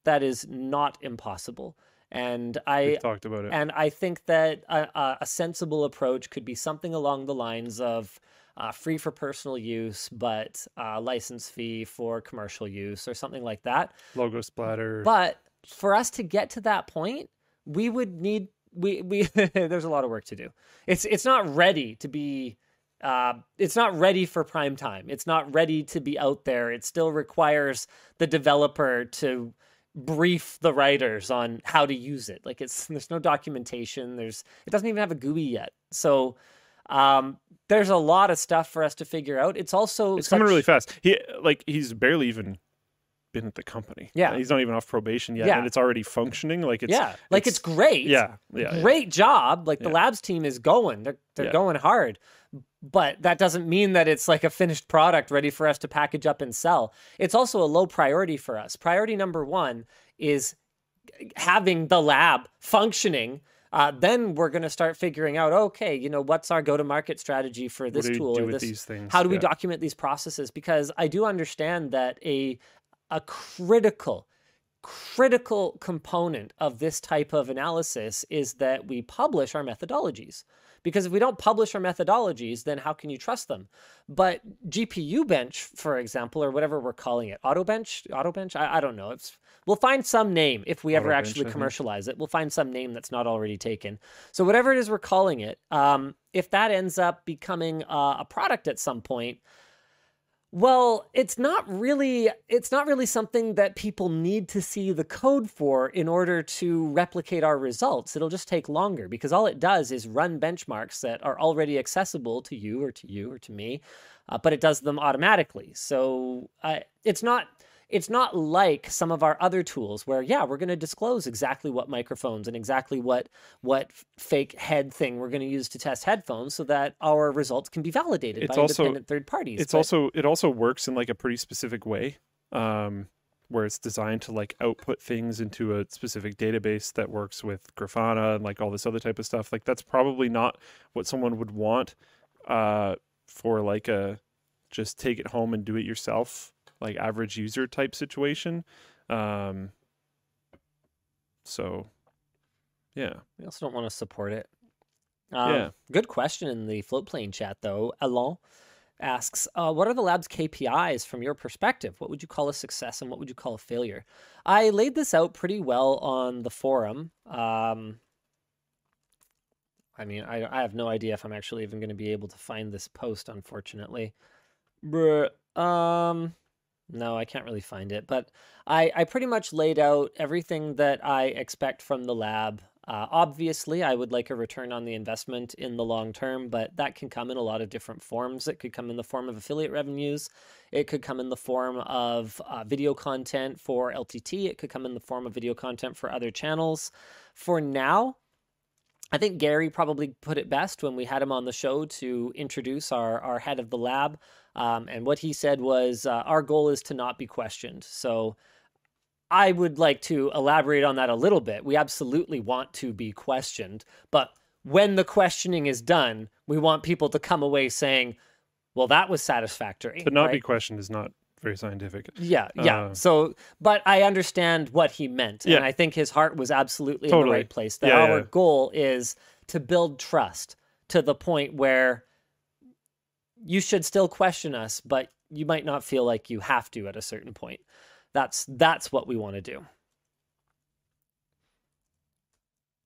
that is not impossible. And I We've talked about it. and I think that a, a, a sensible approach could be something along the lines of uh, free for personal use, but uh, license fee for commercial use, or something like that. Logo splatter. But for us to get to that point, we would need we we there's a lot of work to do. It's it's not ready to be uh, it's not ready for prime time. It's not ready to be out there. It still requires the developer to brief the writers on how to use it. Like it's there's no documentation. There's it doesn't even have a GUI yet. So um, there's a lot of stuff for us to figure out. It's also it's coming really fast. He like he's barely even been at the company. Yeah. he's not even off probation yet, Yeah. and it's already functioning. Like it's yeah, like it's, great. yeah, yeah, yeah. great job. Like the Yeah. labs team is going. They're they're Yeah. going hard. But that doesn't mean that it's like a finished product ready for us to package up and sell. It's also a low priority for us. Priority number 1 is having the lab functioning. Uh, then we're going to start figuring out, okay, you know, what's our go-to-market strategy for this what do you tool or this how do we Yeah. document these processes because i do understand that a a critical critical component of this type of analysis is that we publish our methodologies. Because if we don't publish our methodologies, then how can you trust them? But GPU bench, for example, or whatever we're calling it, auto bench, auto bench, I, I don't know. It's we'll find some name if we ever actually commercialize it. We'll find some name that's not already taken. So whatever it is we're calling it, um, if that ends up becoming uh, a product at some point, well, it's not really it's not really something that people need to see the code for in order to replicate our results. It'll just take longer because all it does is run benchmarks that are already accessible to you or to you or to me, uh, but it does them automatically. So uh, it's not it's not like some of our other tools where yeah we're going to disclose exactly what microphones and exactly what what fake head thing we're going to use to test headphones so that our results can be validated It's by also- independent third parties It's But- also it also works in like a pretty specific way, um, where it's designed to like output things into a specific database that works with Grafana and like all this other type of stuff. Like that's probably not what someone would want uh, for like a just take it home and do it yourself, like average user type situation. Um, so, yeah, We also don't want to support it. Um, Yeah. Good question in the Floatplane chat, though. Alon asks, uh, "What are the lab's KPIs from your perspective? What would you call a success and what would you call a failure?" I laid this out pretty well on the forum. Um, I mean, I, I have no idea if I'm actually even going to be able to find this post, unfortunately. Bruh. Um, no, I can't really find it, but I, I pretty much laid out everything that I expect from the lab. Uh, obviously, I would like a return on the investment in the long term, but that can come in a lot of different forms. It could come in the form of affiliate revenues. It could come in the form of uh, video content for LTT. It could come in the form of video content for other channels. For now, I think Gary probably put it best when we had him on the show to introduce our, our head of the lab. Um, and what he said was uh, our goal is to not be questioned. So I would like to elaborate on that a little bit. We absolutely want to be questioned, but when the questioning is done, we want people to come away saying, well, that was satisfactory. to not be questioned is not very scientific. Yeah, yeah. Uh, so, but I understand what he meant, Yeah. and I think his heart was absolutely in the right place. That Yeah, our yeah. goal is to build trust to the point where you should still question us, but you might not feel like you have to at a certain point. That's that's what we want to do.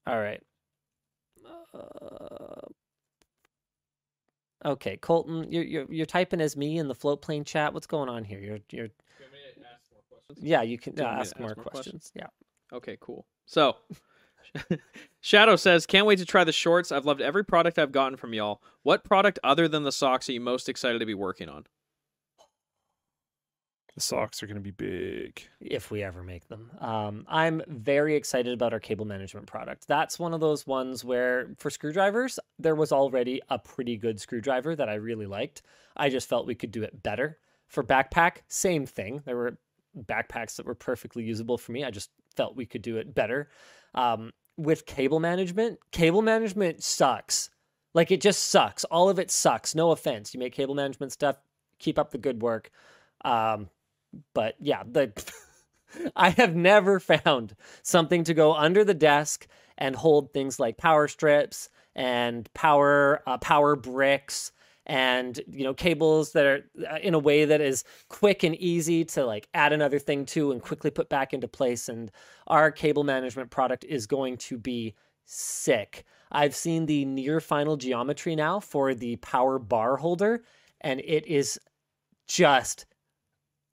All right. Uh, okay, Colton, you're, you're you're typing as me in the Floatplane chat. What's going on here? You're you're yeah, you can you uh, to ask more ask more questions. Yeah. Okay, cool. So, Shadow says, "Can't wait to try the shorts. I've loved every product I've gotten from y'all. What product other than the socks are you most excited to be working on?" The socks are going to be big. if we ever make them. Um, I'm very excited about our cable management product. That's one of those ones where, for screwdrivers, there was already a pretty good screwdriver that I really liked. I just felt we could do it better. For backpack, same thing. There were backpacks that were perfectly usable for me. I just felt we could do it better. Um, with cable management, cable management sucks. Like it just sucks. All of it sucks. No offense. You make cable management stuff, keep up the good work. Um, but yeah, the I have never found something to go under the desk and hold things like power strips and power uh, power bricks and you know cables that are uh, in a way that is quick and easy to like add another thing to and quickly put back into place and our cable management product is going to be sick. I've seen the near final geometry now for the power bar holder and it is just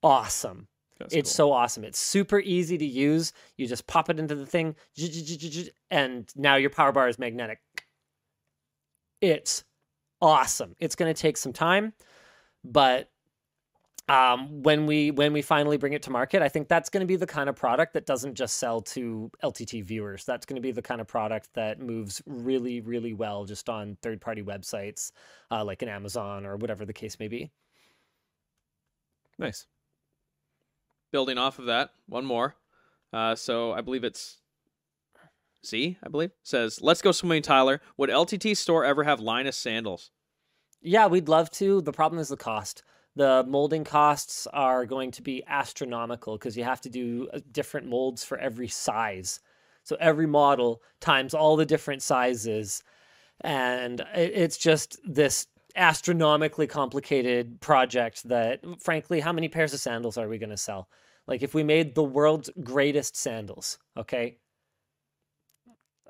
awesome. That's It's cool. so awesome. It's super easy to use. You just pop it into the thing, and now your power bar is magnetic. It's awesome. It's going to take some time, but um, when we when we finally bring it to market, I think that's going to be the kind of product that doesn't just sell to LTT viewers. That's going to be the kind of product that moves really, really well just on third party websites uh, like an Amazon or whatever the case may be. nice. Building off of that, one more. Uh, so I believe it's Z. I believe says, "Let's go swimming, Tyler. Would LTT store ever have Linus sandals?" Yeah, we'd love to. The problem is the cost. the molding costs are going to be astronomical because you have to do uh, different molds for every size. So every model times all the different sizes. And it's just this astronomically complicated project that, frankly, how many pairs of sandals are we going to sell? Like if we made the world's greatest sandals, okay?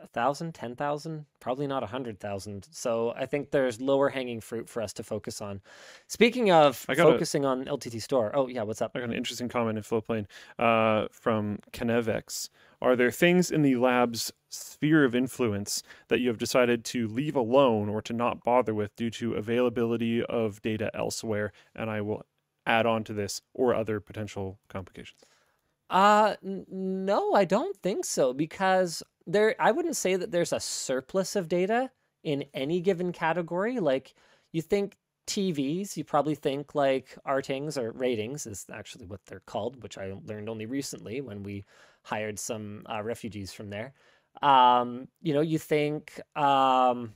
A thousand, ten thousand, probably not a hundred thousand. So I think there's lower hanging fruit for us to focus on. Speaking of got a- focusing on LTT store, oh yeah, what's up? I got an interesting comment in Floatplane uh, from Kenevex. Are there things in the lab's sphere of influence that you have decided to leave alone or to not bother with due to availability of data elsewhere? And I will add on to this or other potential complications. Uh n- no, I don't think so because there I wouldn't say that there's a surplus of data in any given category. Like you think TVs, you probably think like artings or ratings is actually what they're called, which I learned only recently when we hired some uh, refugees from there. Um, you know, you think um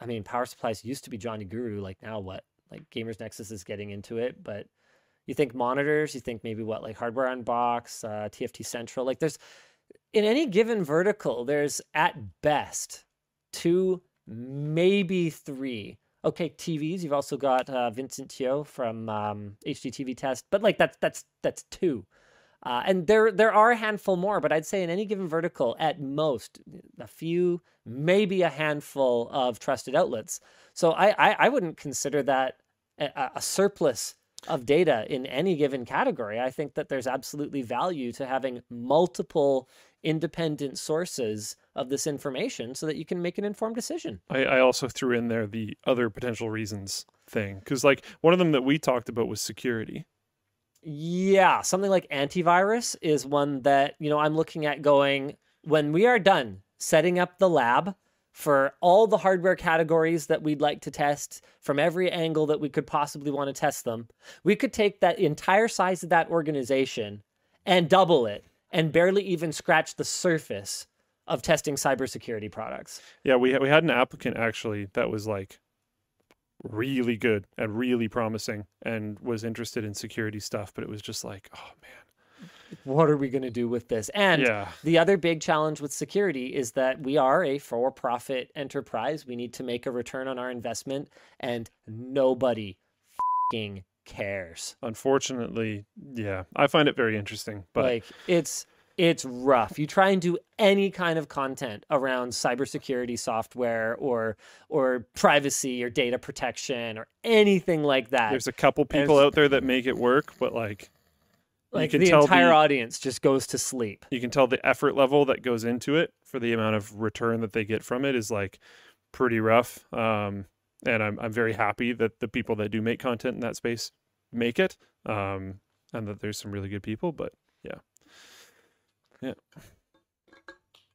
I mean power supplies used to be JonnyGuru, like now what? Like Gamers Nexus is getting into it, but you think monitors, you think maybe what like hardware unbox, uh, TFT Central. Like there's in any given vertical, there's at best two, maybe three. Okay, TVs. You've also got uh, Vincent Teoh from um, HDTV Test, but like that's that's that's two. Uh, and there there are a handful more, but I'd say in any given vertical, at most a few, maybe a handful of trusted outlets. So I I, I wouldn't consider that a, a surplus of data in any given category. I think that there's absolutely value to having multiple independent sources of this information so that you can make an informed decision. I, I also threw in there the other potential reasons thing because, like, one of them that we talked about was security. Yeah, something like antivirus is one that, you know, I'm looking at going when we are done setting up the lab for all the hardware categories that we'd like to test from every angle that we could possibly want to test them. We could take that entire size of that organization and double it and barely even scratch the surface of testing cybersecurity products. Yeah, we we had an applicant actually that was like really good and really promising and was interested in security stuff, but it was just like, oh man, What are we going to do with this? And yeah, The other big challenge with security is that we are a for profit enterprise. We need to make a return on our investment, and nobody fing cares. unfortunately, yeah, I find it very interesting, but like it's it's rough. You try and do any kind of content around cybersecurity software or or privacy or data protection or anything like that. there's a couple people out there that make it work, but like like can the entire the- audience just goes to sleep. you can tell the effort level that goes into it for the amount of return that they get from it is like pretty rough. Um, and I'm I'm very happy that the people that do make content in that space make it. Um, and that there's some really good people, but yeah, yeah.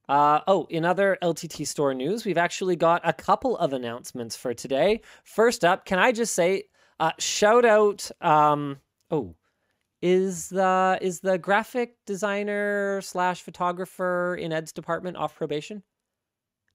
Uh, oh, in other LTT store news, we've actually got a couple of announcements for today. First up, can I just say, uh, shout out, um, oh, is the is the graphic designer slash photographer in Ed's department off probation?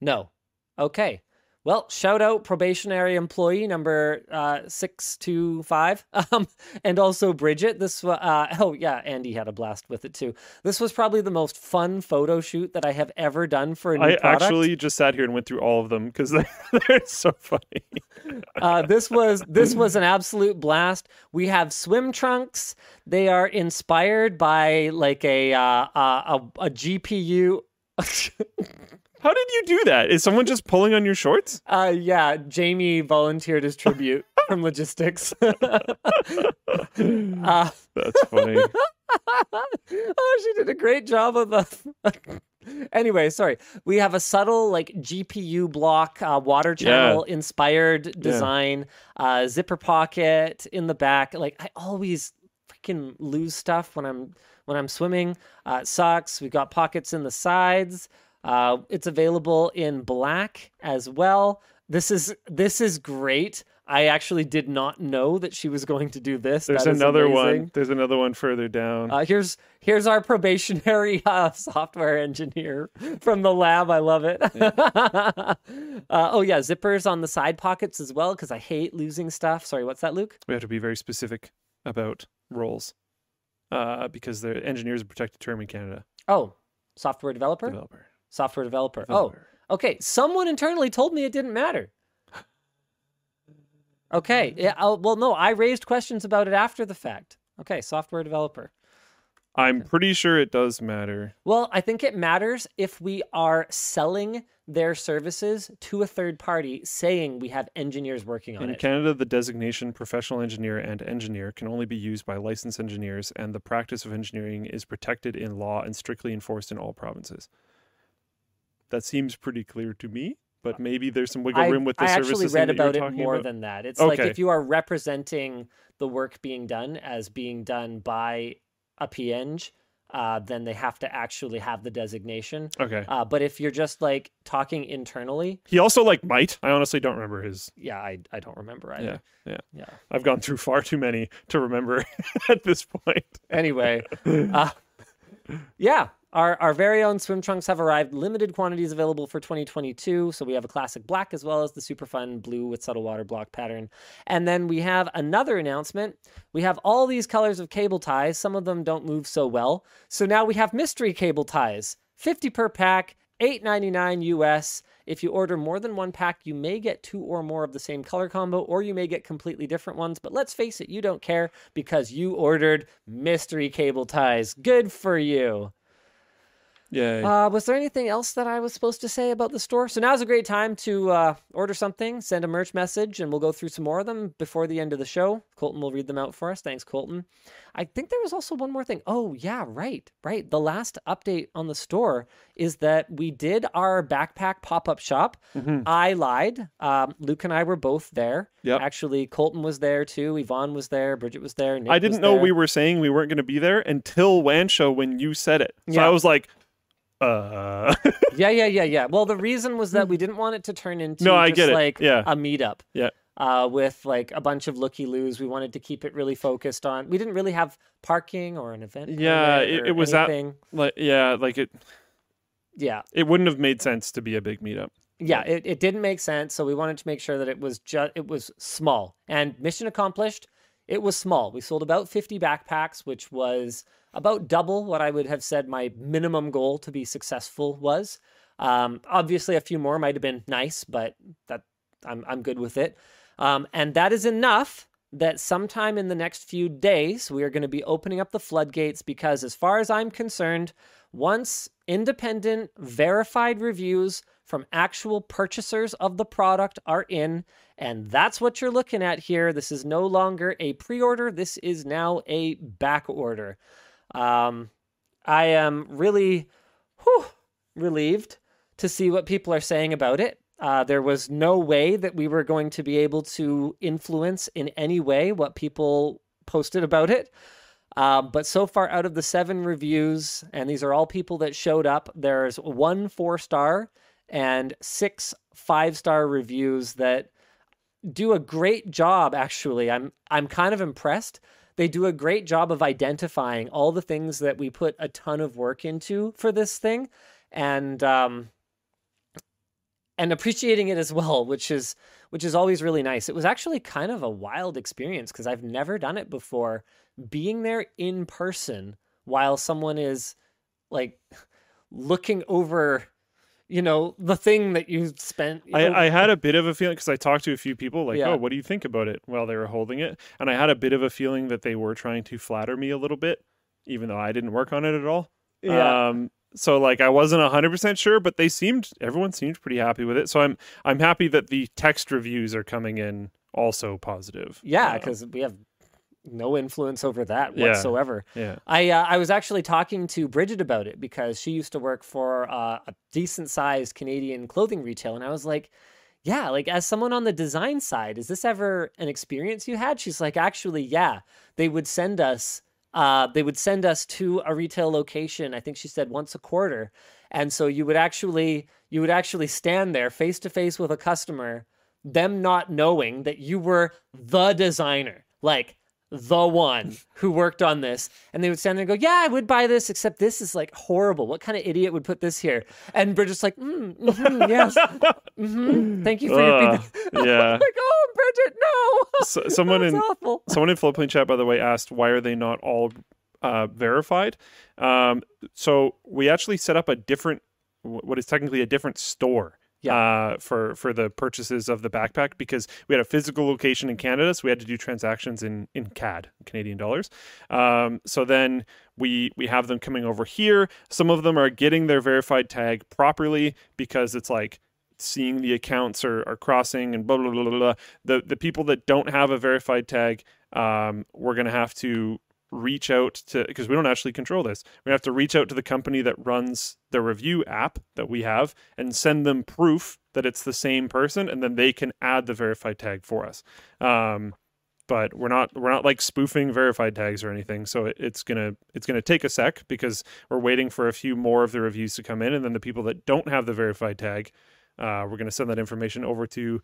No. Okay. Well, shout out probationary employee number uh, six two five, um, and also Bridget. This uh, oh yeah, Andy had a blast with it too. This was probably the most fun photo shoot that I have ever done for a new I product. actually just sat here and went through all of them because they're, they're so funny. uh, this was this was an absolute blast. We have swim trunks. They are inspired by like a uh, a, a, a GPU. How did you do that? Is someone just pulling on your shorts? uh, yeah, Jamie volunteered his tribute from logistics. uh, That's funny. oh, she did a great job of the. anyway, sorry. We have a subtle like GPU block uh, water channel inspired design, uh, zipper pocket in the back. Like I always freaking lose stuff when I'm when I'm swimming. Uh, it sucks. We got pockets in the sides. Uh, it's available in black as well. This is this is great. I actually did not know that she was going to do this. There's another one. There's another one further down. Uh, here's here's our probationary uh, software engineer from the lab. I love it. uh, oh yeah, zippers on the side pockets as well because I hate losing stuff. Sorry, what's that, Luke? we have to be very specific about roles uh, because the engineer is a protected term in Canada. Oh, software developer. Developer. Software developer. Oh, developer. Oh, okay. Someone internally told me it didn't matter. Okay. Yeah. oh, well, no, I raised questions about it after the fact. Okay, software developer. I'm pretty sure it does matter. Well, I think it matters if we are selling their services to a third party, saying we have engineers working on In it. In Canada, the designation professional engineer and engineer can only be used by licensed engineers, and the practice of engineering is protected in law and strictly enforced in all provinces. That seems pretty clear to me, but maybe there's some wiggle I, room with the I services actually read that you were about it more about. than that. It's like if you are representing the work being done as being done by a PEng, uh, then they have to actually have the designation. Okay. Uh, but if you're just like talking internally, He also like might. I honestly don't remember his. yeah, I, I don't remember Yeah, either. yeah. Yeah. I've gone through far too many to remember at this point. Anyway, uh, yeah, our, our very own swim trunks have arrived. Limited quantities available for 2022. So we have a classic black as well as the super fun blue with subtle water block pattern. And then we have another announcement. We have all these colors of cable ties. Some of them don't move so well. So now we have mystery cable ties 50 per pack, 8.99 US. If you order more than one pack, you may get two or more of the same color combo, or you may get completely different ones. But let's face it, you don't care because you ordered mystery cable ties. Good for you. Yeah. Uh, was there anything else that I was supposed to say about the store? So now's a great time to uh, order something, send a merch message, and we'll go through some more of them before the end of the show. Colton will read them out for us. Thanks, Colton. I think there was also one more thing. Oh, yeah, right, right. The last update on the store is that we did our backpack pop up shop. I lied. Um, Luke and I were both there. Yep. Actually, Colton was there too. Yvonne was there. Bridget was there. Nick I didn't know there. we were saying we weren't going to be there until WAN show when you said it. So Yeah. I was like, uh. Yeah, yeah, yeah, yeah. Well, the reason was that we didn't want it to turn into No, I just get it. like Yeah. a meetup. Yeah. Uh, with like a bunch of looky loos. We wanted to keep it really focused on. We didn't really have parking or an event. Yeah, it- it was that- anything. like, yeah, like it, Yeah, it wouldn't have made sense to be a big meetup. yeah. It, it didn't make sense, so we wanted to make sure that it was just it was small and mission accomplished. It was small. We sold about 50 backpacks, which was about double what I would have said my minimum goal to be successful was. Um, obviously, a few more might have been nice, but that I'm I'm good with it. Um, and that is enough that sometime in the next few days we are going to be opening up the floodgates because, as far as I'm concerned, once independent verified reviews from actual purchasers of the product are in, and that's what you're looking at here. This is no longer a pre order, this is now a back order. Um, I am really whew, relieved to see what people are saying about it. Uh, there was no way that we were going to be able to influence in any way what people posted about it. Uh, but so far, out of the seven reviews, and these are all people that showed up, there's one four star and six five star reviews that do a great job. Actually, I'm I'm kind of impressed. They do a great job of identifying all the things that we put a ton of work into for this thing, and um, and appreciating it as well, which is which is always really nice. It was actually kind of a wild experience because I've never done it before. Being there in person while someone is like looking over, you know, the thing that you spent. you know, I, I had a bit of a feeling because I talked to a few people, like, Yeah. oh, what do you think about it while they were holding it? And I had a bit of a feeling that they were trying to flatter me a little bit, even though I didn't work on it at all. yeah. Um, so like I wasn't hundred percent sure, but they seemed everyone seemed pretty happy with it. So I'm I'm happy that the text reviews are coming in also positive. Yeah, because we have no influence over that Yeah. whatsoever. yeah. I uh, I was actually talking to Bridget about it because she used to work for uh, a decent sized Canadian clothing retail, and I was like, "Yeah, like as someone on the design side, is this ever an experience you had?" She's like, "Actually, yeah, they would send us." Uh, they would send us to a retail location. I think she said once a quarter, and so you would actually you would actually stand there face to face with a customer them not knowing that you were the designer, like the one who worked on this. And they would stand there and go, Yeah, I would buy this, except this is like horrible. What kind of idiot would put this here? And Bridget's like, mm, mhm, Yes. hmm Thank you for your feedback. yeah. like, oh, Bridget, no. So, someone in awful. someone in Floatplane chat, by the way, asked why are they not all uh, verified? Um, so we actually set up a different, what is technically a different store. Yeah. Uh, for for the purchases of the backpack because we had a physical location in Canada, so we had to do transactions in in CAD, Canadian dollars. Um, so then we we have them coming over here. Some of them are getting their verified tag properly because it's like seeing the accounts are, are crossing and blah, blah blah blah. The the people that don't have a verified tag, um, we're gonna have to reach out to because we don't actually control this. We have to reach out to the company that runs the review app that we have and send them proof that it's the same person, and then they can add the verified tag for us. Um, but we're not we're not like spoofing verified tags or anything. So it, it's gonna it's gonna take a sec because we're waiting for a few more of the reviews to come in, and then the people that don't have the verified tag, uh, we're gonna send that information over to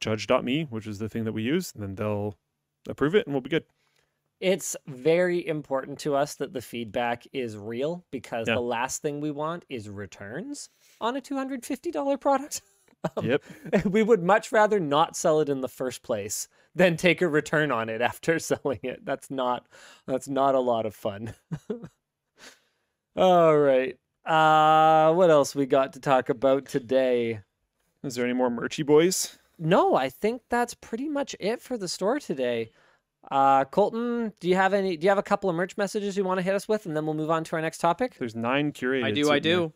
judge.me, which is the thing that we use, and then they'll approve it, and we'll be good. It's very important to us that the feedback is real because Yeah. the last thing we want is returns on a $250 product. Um, Yep. We would much rather not sell it in the first place than take a return on it after selling it. That's not that's not a lot of fun. All right. Uh what else we got to talk about today? Is there any more merchy boys? No, I think that's pretty much it for the store today. Uh, Colton, do you have any? Do you have a couple of merch messages you want to hit us with, and then we'll move on to our next topic? There's nine curated. I do, I sitting there. do.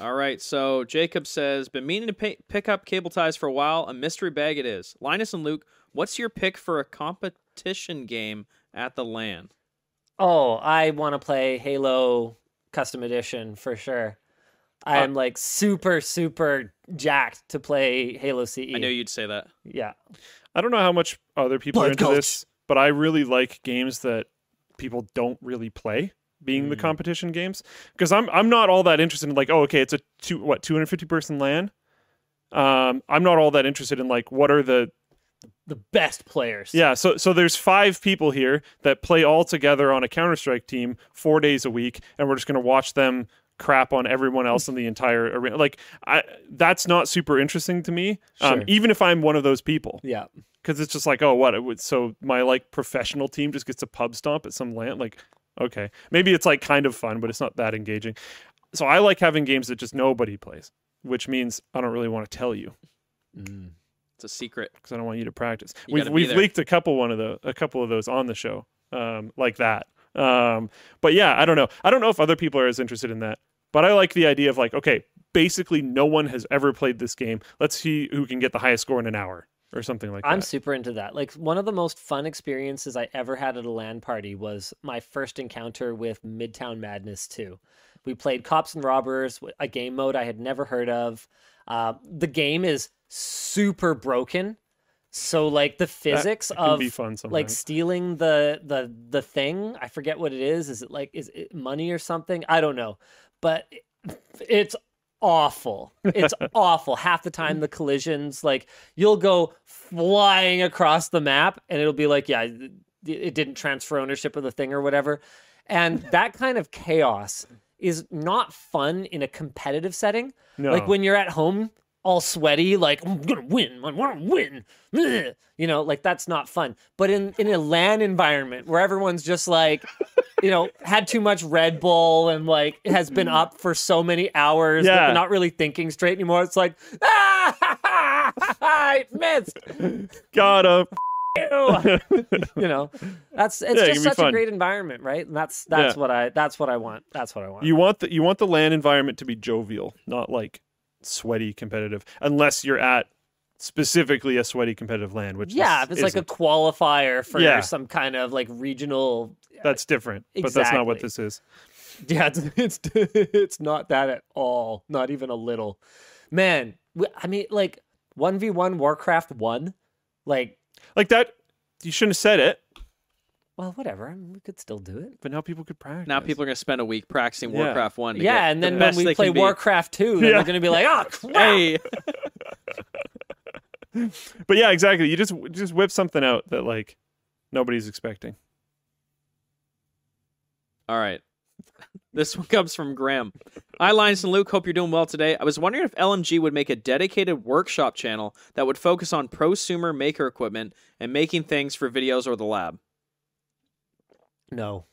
All right, so Jacob says, been meaning to pay, pick up cable ties for a while. A mystery bag it is. Linus and Luke, what's your pick for a competition game at the LAN? Oh, I want to play Halo Custom Edition for sure. I'm like super, super jacked to play Halo CE. I knew you'd say that. Yeah. I don't know how much other people are into Gulch. this, but I really like games that people don't really play being the Mm. competition games because I'm I'm not all that interested in like oh okay it's a two what 250 person LAN. Um, I'm not all that interested in like what are the The best players. yeah so so there's five people here that play all together on a Counter Strike team four days a week and we're just gonna watch them crap on everyone else in the entire arena like I that's not super interesting to me um, even if I'm one of those people Yeah. Because it's just like oh what it would so my like professional team just gets a pub stomp at some land like okay. Maybe it's like kind of fun but it's not that engaging. So i like having games that just nobody plays which means i don't really want to tell you. It's a secret. because i don't want you to practice. You we've, we've there. leaked a couple one of the a couple of those on the show um, like that. Um, but yeah i don't know. I don't know if other people are as interested in that but i like the idea of like okay basically no one has ever played this game. Let's see who can get the highest score in an hour or something like that. I'm super into that. Like one of the most fun experiences I ever had at a LAN party was my first encounter with Midtown Madness 2. We played Cops and Robbers, a game mode I had never heard of. Uh, the game is super broken. So like the physics of be fun like stealing the the the thing, I forget what it is. Is it like is it money or something? I don't know. But it's awful. It's awful. Half the time the collisions like you'll go flying across the map and it'll be like yeah, it didn't transfer ownership of the thing or whatever. And that kind of chaos is not fun in a competitive setting. no. Like when you're at home all sweaty, like I'm gonna win, I want to win. You know, like that's not fun. But in in a LAN environment where everyone's just like, you know, had too much Red Bull and like has been up for so many hours, Yeah. they're not really thinking straight anymore. It's like, ah, I missed. got up you. you know, that's it's Yeah, just such a great environment, right? And that's that's Yeah. what I that's what I want. That's what I want. You want the you want the land environment to be jovial, not like sweaty competitive, unless you're at specifically a sweaty competitive land, which yeah, if it's like a qualifier for Yeah. some kind of like regional uh, that's different, but that's not what this is. Yeah, it's it's, it's not that at all. Not even a little. Man, i mean, like one v one Warcraft one, like, Like that, you shouldn't have said it, well, whatever. I mean, we could still do it. but now people could practice. Now people are going to spend a week practicing Yeah. Warcraft 1. to Yeah, get and the then when best we they play can be. Warcraft two, then Yeah. they're gonna be like, oh, crap. Hey, but yeah, exactly. You just just whip something out that like nobody's expecting. All right. This one comes from Graham. Hi, Linus and Luke. Hope you're doing well today. I was wondering if LMG would make a dedicated workshop channel that would focus on prosumer maker equipment and making things for videos or the lab. No.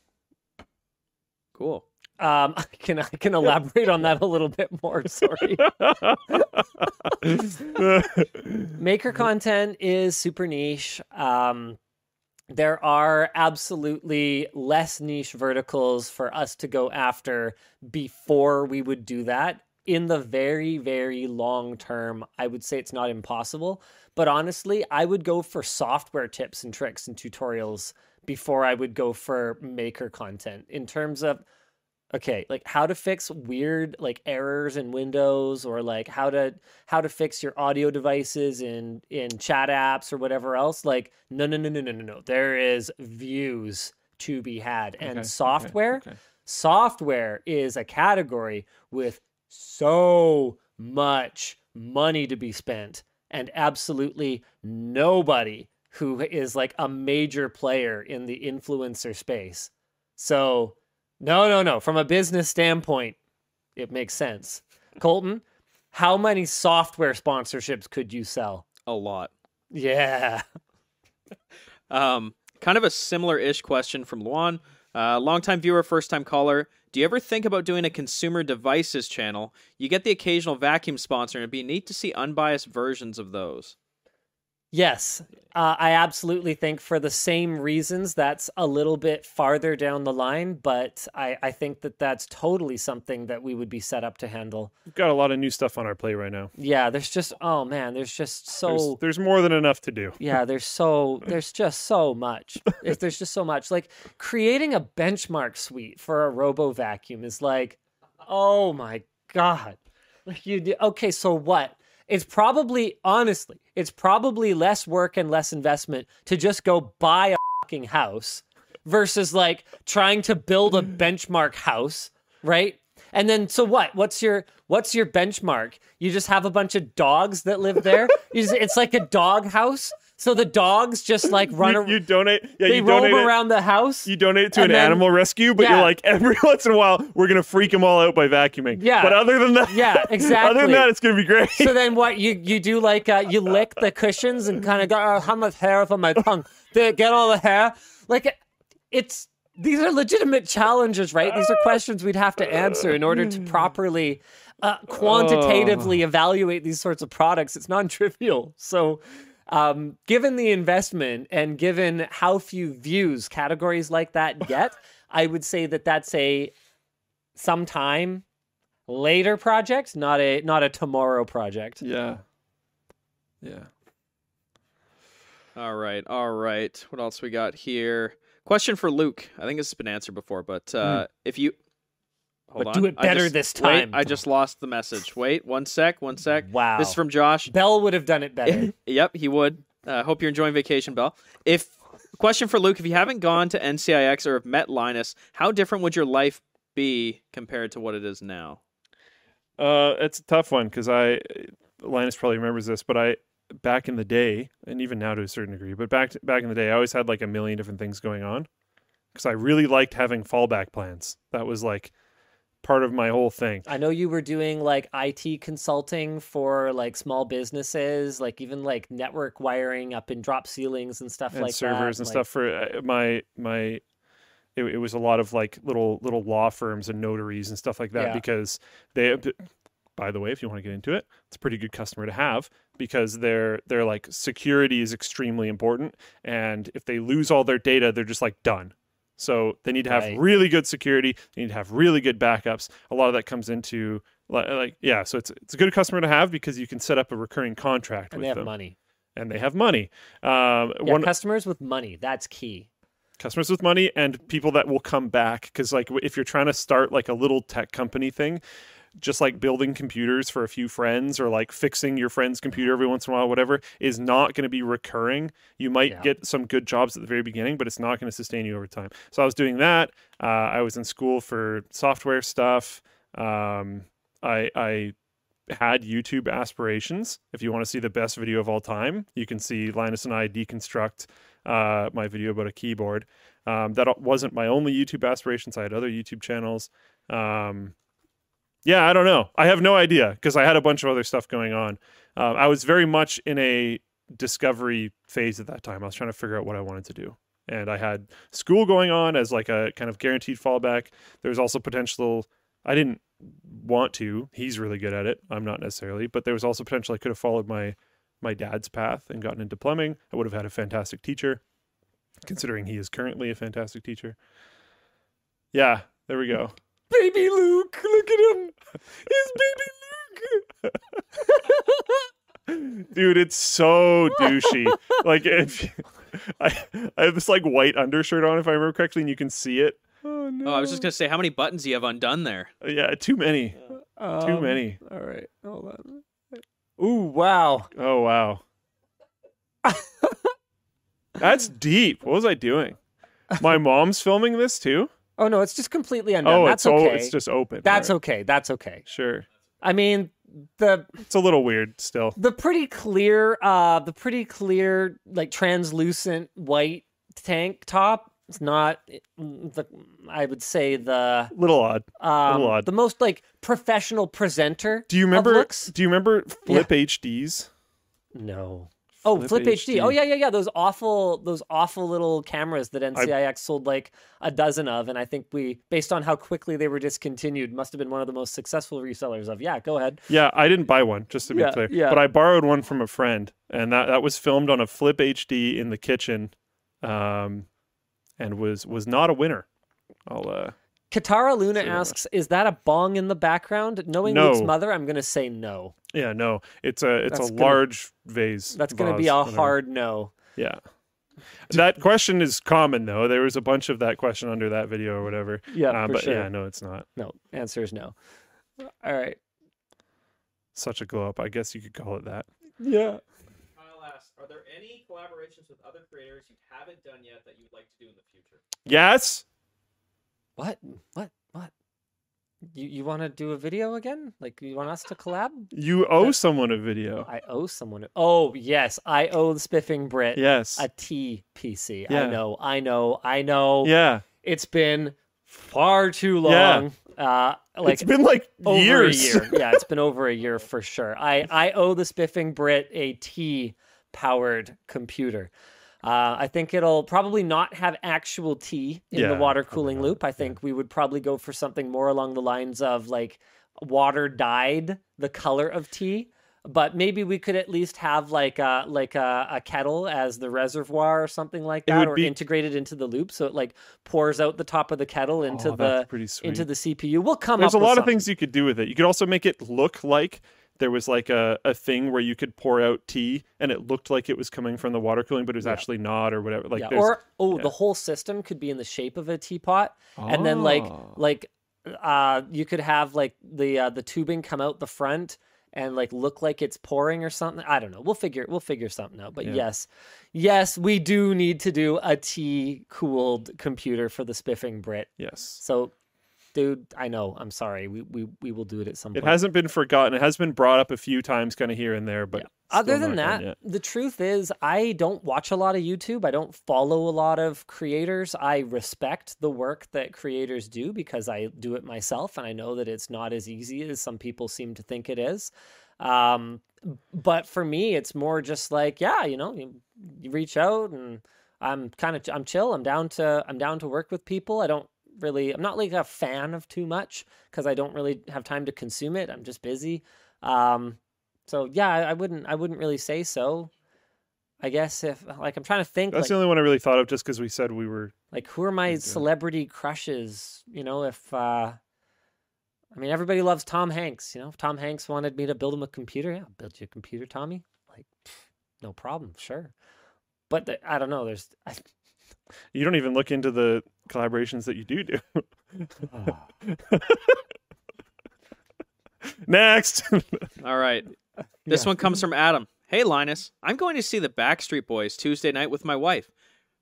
Cool. Um, I can I can elaborate on that a little bit more. Sorry. Maker content is super niche. Um, there are absolutely less niche verticals for us to go after before we would do that. In the very, very long term, I would say it's not impossible. But honestly, I would go for software tips and tricks and tutorials before I would go for maker content in terms of okay like how to fix weird like errors in windows or like how to how to fix your audio devices in in chat apps or whatever else like no no no no no no no there is views to be had and Okay, okay, software okay. software is a category with so much money to be spent and absolutely nobody who is like a major player in the influencer space so no, no, no. From a business standpoint, it makes sense. Colton, how many software sponsorships could you sell? A lot. Yeah. Um, kind of a similar ish question from Luan. Uh, longtime viewer, first time caller. Do you ever think about doing a consumer devices channel? You get the occasional vacuum sponsor, and it'd be neat to see unbiased versions of those. Yes, uh, I absolutely think for the same reasons that's a little bit farther down the line, but I, I think that that's totally something that we would be set up to handle. We've got a lot of new stuff on our plate right now. Yeah, there's just, oh man, there's just so. There's, there's more than enough to do. Yeah, there's so there's just so much. There's- There's just so much. Like creating a benchmark suite for a robo vacuum is like, oh my god. Like you do, okay, so what? It's probably honestly, it's probably less work and less investment to just go buy a fucking house versus like trying to build a benchmark house, right? And then so what? What's your what's your benchmark? You just have a bunch of dogs that live there. Just- it's like a dog house. So the dogs just like run You, around. you donate. Yeah, they you roam donate. it- around the house. you donate it to an then- animal rescue, but yeah. you're like every once in a while we're gonna freak them all out by vacuuming. Yeah. But other than that, Yeah, exactly. Other than that, it's gonna be great. so then what you you do like uh, you lick the cushions and kind of go oh, how much hair from my tongue to get all the hair like it's these are legitimate challenges right these are questions we'd have to answer in order to properly uh, quantitatively evaluate these sorts of products it's non-trivial so um, given the investment and given how few views categories like that get i would say that that's a sometime later project not a not a tomorrow project yeah. Yeah. All right, all right. What else we got here? Question for Luke. I think this has been answered before, but uh, if you hold But on. do it better just- this wait, time. I just lost the message. Wait, one sec, one sec. Wow. This is from Josh. Bell would have done it better. Yep, he would. Uh, hope you're enjoying vacation, Bell. If question for Luke: If you haven't gone to NCIX or have met Linus, how different would your life be compared to what it is now? Uh, it's a tough one because I, Linus probably remembers this, but I, back in the day, and even now to a certain degree, but back back in the day, I always had like a million different things going on because I really liked having fallback plans. That was like part of my whole thing. I know you were doing like IT consulting for like small businesses, like even like network wiring up in drop ceilings and stuff and like servers that. and like- stuff for uh, my my it, it was a lot of like little little law firms and notaries and stuff like that Yeah. because they by the way if you want to get into it it's a pretty good customer to have because they're they're like security is extremely important and if they lose all their data they're just like done so they need to have Right. really good security they need to have really good backups a lot of that comes into li- like yeah so it's it's a good customer to have because you can set up a recurring contract and with they have them money. and they have money um, Yeah, one customers with money, that's key. customers with money and people that will come back because like if you're trying to start like a little tech company thing just like building computers for a few friends or like fixing your friend's computer every once in a while whatever is not going to be recurring you might Yeah. get some good jobs at the very beginning but it's not going to sustain you over time so i was doing that uh, i was in school for software stuff um, i i had YouTube aspirations, if you want to see the best video of all time, you can see Linus and I deconstruct uh, my video about a keyboard. Um, that wasn't my only YouTube aspirations. I had other YouTube channels. Um, yeah, I don't know. I have no idea because I had a bunch of other stuff going on. Um, I was very much in a discovery phase at that time. I was trying to figure out what I wanted to do. And I had school going on as like a kind of guaranteed fallback. There was also potential. I didn't want to. He's really good at it. I'm not necessarily, but there was also potential I could have followed my my dad's path and gotten into plumbing. I would have had a fantastic teacher, considering he is currently a fantastic teacher. Yeah, there we go. Baby Luke, look at him. It's baby Luke. Dude, it's so douchey. like if I, I have this like white undershirt on if I remember correctly and you can see it. Oh no. Oh, I was just gonna say, how many buttons do you have undone there? Yeah, too many. Too Um, many. All right, hold on. Ooh, wow. Oh wow. That's deep. What was I doing? My mom's filming this too. Oh no, it's just completely undone. Oh, That's it's okay. it's just open. That's right. okay. That's okay. Sure. I mean, the It's a little weird still. the pretty clear, uh, the pretty clear, like translucent white tank top. It's not the. I would say the Little odd. um, odd. the most like professional presenter. Do you remember? looks. Do you remember Flip HDs? No. Oh, Flip, HD. Oh yeah, yeah, yeah. Those awful, those awful little cameras that NCIX sold like a dozen of, and I think we, based on how quickly they were discontinued, must have been one of the most successful resellers of. Yeah, go ahead. Yeah, I didn't buy one, just to be Yeah, clear. yeah. But I borrowed one from a friend, and that, that was filmed on a Flip HD in the kitchen, um, and was was not a winner. I'll uh, Katara Luna Say asks, "Is that a bong in the background?" Knowing No. Luke's mother, I'm gonna say no. yeah, no, it's a it's That's a gonna- large vase. That's gonna be a whatever. hard no. Yeah. That question is common though. There was a bunch of that question under that video or whatever. Yeah, Uh, for but sure. yeah, no, it's not. No, answer is no. All right. Such a glow up. I guess you could call it that. Yeah. Kyle asks, are there any collaborations with other creators you haven't done yet that you'd like to do in the future? Yes. What? What? What? You you want to do a video again? Like you want us to collab? You owe someone a video. I owe someone. A... Oh yes, I owe the Spiffing Brit Yes. a T PC. Yeah. I know. I know. I know. yeah. It's been far too Yeah. long. Uh, like it's been like over years. a year. Yeah, it's been over a year for sure. I I owe the Spiffing Brit a T powered computer. Uh, I think it'll probably not have actual tea in Yeah, the water cooling loop. I think we would probably go for something more along the lines of like water dyed the color of tea. But maybe we could at least have like a like a, a kettle as the reservoir or something like that, or be- integrated into the loop, so it like pours out the top of the kettle into Oh, the into the CPU. We'll come There's a lot of things you could do with it. You could also make it look like there was like a, a thing where you could pour out tea and it looked like it was coming from the water cooling, but it was actually not or whatever. Like yeah. Or oh, yeah. the whole system could be in the shape of a teapot, and then like Oh. like uh, you could have like the uh, the tubing come out the front and like look like it's pouring or something. I don't know. We'll figure we'll figure something out. But Yeah. yes, yes, we do need to do a tea cooled computer for the spiffing Brit. yes. So, dude, I know. I'm sorry. We we we will do it at some It point. It hasn't been forgotten. It has been brought up a few times kind of here and there, but Other than that, the truth is, I don't watch a lot of YouTube. I don't follow a lot of creators. I respect the work that creators do because I do it myself, and I know that it's not as easy as some people seem to think it is. Um, but for me, it's more just like, yeah, you know, you, you reach out, and I'm kind of I'm chill. I'm down to I'm down to work with people. I don't really I'm not like a fan of too much because I don't really have time to consume it. I'm just busy. Um, so yeah, I, I wouldn't I wouldn't really say so. I guess if like I'm trying to think That's like, the only one I really thought of just because we said we were. like who are my celebrity crushes? You know, if uh I mean everybody loves Tom Hanks, you know. If Tom Hanks wanted me to build him a computer, yeah, I'll build you a computer, Tommy. Like no problem, sure. But the, I don't know, there's I, You don't even look into the collaborations that you do do. Ah. Next. All right. This Yeah. one comes from Adam. Hey, Linus. I'm going to see the Backstreet Boys Tuesday night with my wife.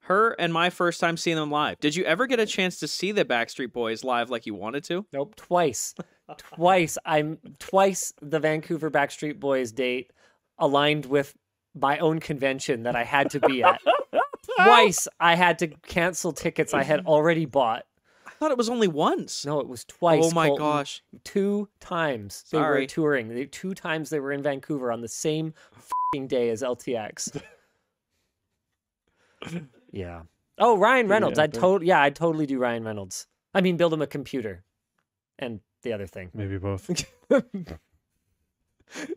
Her and my first time seeing them live. Did you ever get a chance to see the Backstreet Boys live like you wanted to? Nope, twice. twice I'm twice the Vancouver Backstreet Boys date aligned with my own convention that I had to be at. twice I had to cancel tickets I had already bought. I thought it was only once. No, it was twice. oh my Colton. gosh. Two times they were touring. They, two times they were in Vancouver on the same fing day as LTX. yeah. Oh, Ryan Reynolds. I'd totally yeah, I'd totally do Ryan Reynolds. I mean, build him a computer, and the other thing. Maybe both. yeah,